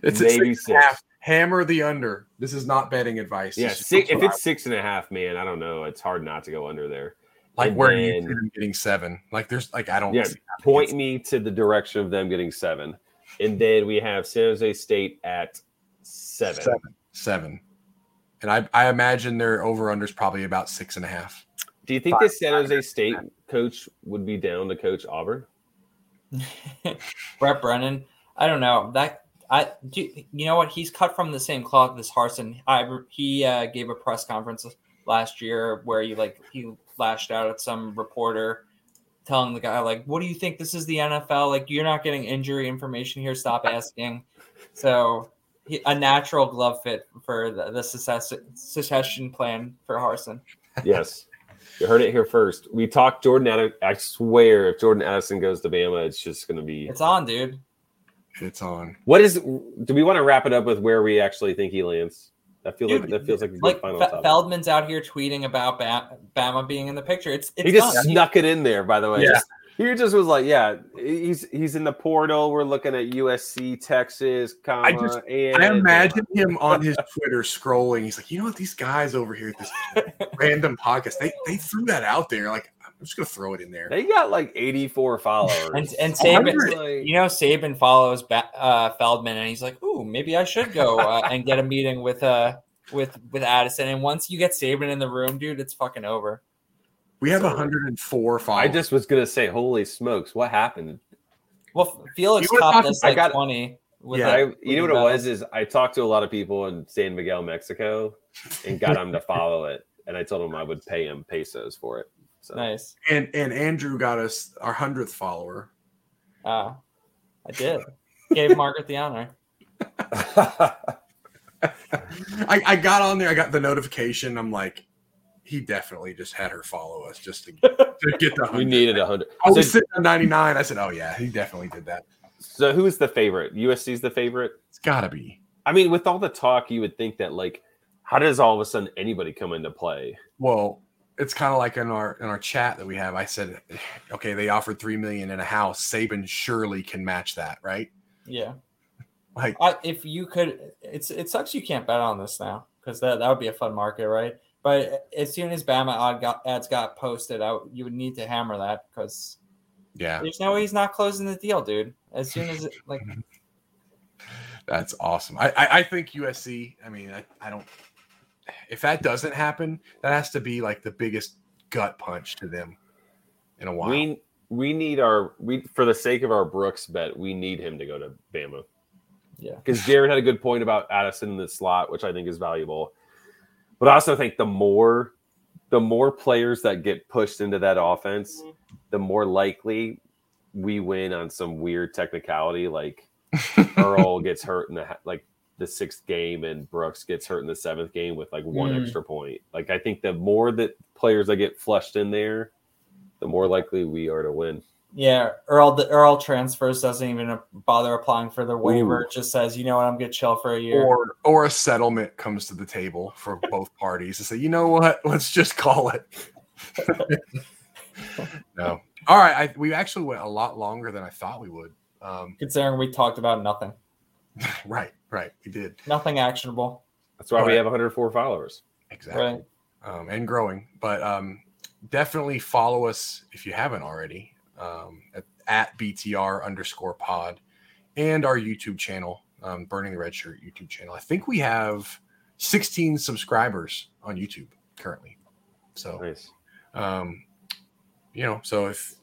it's a maybe six six. half. Hammer the under. This is not betting advice. Yeah, six, if what it's six and a half, man, I don't know. It's hard not to go under there. I- like and where do you see them getting seven? Like there's like I don't Yeah, Point me to the direction of them getting seven. And then we have San Jose State at seven. seven. Seven. And I, I imagine their over under is probably about six and a half. Do you think this San Jose State coach would be down to coach Auburn? [laughs] Brent Brennan. I don't know that. I do. You know what? He's cut from the same cloth as Harsin. I he uh, gave a press conference last year where he like he lashed out at some reporter, telling the guy like, "What do you think? This is the NFL. Like, you're not getting injury information here. Stop [laughs] asking." So he, a natural glove fit for the, the secession, secession plan for Harsin. Yes. You heard it here first. We talked Jordan Addison. I swear, if Jordan Addison goes to Bama, it's just going to be. It's on, dude. It's on. What is? Do we want to wrap it up with where we actually think he lands? That feels like Dude, that feels like a good Like final Fe- topic. Feldman's out here tweeting about Bama, Bama being in the picture. It's it's he just done. snuck it in there, by the way. Yeah. He just was like, "Yeah, he's he's in the portal. We're looking at USC, Texas, comma, I just- and I imagine him on his Twitter scrolling. He's like, you know what? These guys over here at this [laughs] random podcast, they they threw that out there. Like, I'm just gonna throw it in there. they got like 84 followers. And and Saban, you know, Saban follows ba- uh, Feldman, and he's like, "Ooh, maybe I should go uh, [laughs] and get a meeting with uh with with Addison." And once you get Saban in the room, dude, it's fucking over. We have 104 followers. I just was gonna say, holy smokes, what happened? Well, Felix You topped talk- us I like got- twenty. With Yeah, I, you know what it was is I talked to a lot of people in San Miguel, Mexico, and got them to follow it. And I told them I would pay him pesos for it. So Nice. and and Andrew got us our hundredth follower. Uh, I did. Gave Margaret the honor. [laughs] I, I got on there. I got the notification. I'm like, he definitely just had her follow us just to, to get the we needed a hundred. I was So, sitting on 99. I said, oh yeah, he definitely did that. so who's the favorite? USC's the favorite. It's got to be. I mean, with all the talk, you would think that like, how does all of a sudden anybody come into play? Well, it's kind of like in our in our chat that we have. I said, [sighs] okay, they offered three million in a house. Saban surely can match that, right? Yeah. Like, I, if you could, it's it sucks you can't bet on this now because that, that would be a fun market, right? But as soon as Bama got, ads got posted out, you would need to hammer that because yeah, there's no way he's not closing the deal, dude. As soon as it, like [laughs] that's awesome. I I, I think USC. I mean, I, I don't. If that doesn't happen, that has to be like the biggest gut punch to them in a while. We we need our we for the sake of our Brooks bet, we need him to go to Bama. Yeah. because Jared had a good point about Addison in the slot, which I think is valuable. But I also think the more the more players that get pushed into that offense, mm-hmm. the more likely we win on some weird technicality, like [laughs] Earl gets hurt in the like the sixth game and Brooks gets hurt in the seventh game with like one Mm. extra point. Like I think the more that players that get flushed in there, the more likely we are to win. Yeah, Earl the Earl transfers doesn't even bother applying for the waiver. Ooh. It just says, you know what, I'm gonna chill for a year. Or or a settlement comes to the table for [laughs] both parties to say, you know what, let's just call it. [laughs] no. All right. I, we actually went a lot longer than I thought we would. Um, Considering we talked about nothing, [laughs] right, right. We did. nothing actionable. That's why we have 104 followers. Exactly. Right. um, and growing. But um, definitely follow us if you haven't already um, at, at BTR underscore pod and our YouTube channel, um, Burning the Red Shirt YouTube channel. I think we have 16 subscribers on YouTube currently. So, Nice. um, you know, so if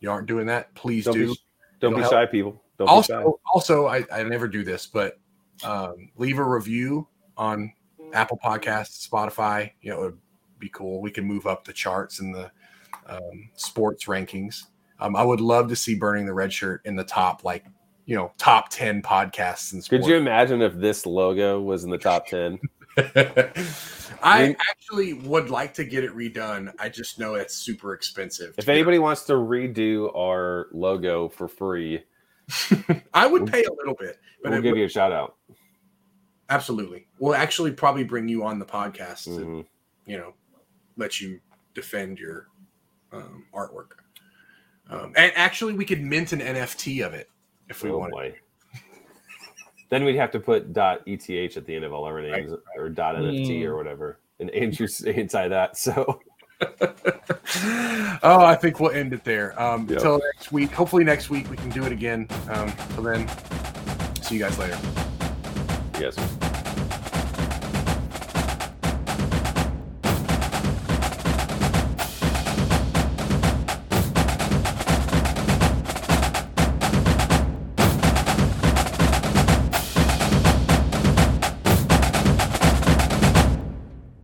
you aren't doing that, please Don't do. be, don't be It'll shy, people. Don't also, also, I, I never do this, but um, leave a review on Apple Podcasts, Spotify. You know, it would be cool. We can move up the charts and the um, sports rankings. Um, I would love to see burning the red shirt in the top, like you know, top ten podcasts in sports. Could you imagine if this logo was in the top 10? [laughs] I actually would like to get it redone. I just know it's super expensive. If anybody wants to redo our logo for free, [laughs] I would pay a little bit, but we'll give would- you a shout out. absolutely. We'll actually probably bring you on the podcast to Mhm. you know, let you defend your um, artwork. Um, and actually, we could mint an NFT of it if we Oh, wanted. boy. Then we'd have to put dot .eth at the end of all our names or dot .nft or whatever. And Andrew's [laughs] anti that. So [laughs] oh, I think we'll end it there. Um, Yep. Until next week. Hopefully, next week we can do it again. Um, till then, see you guys later. yes.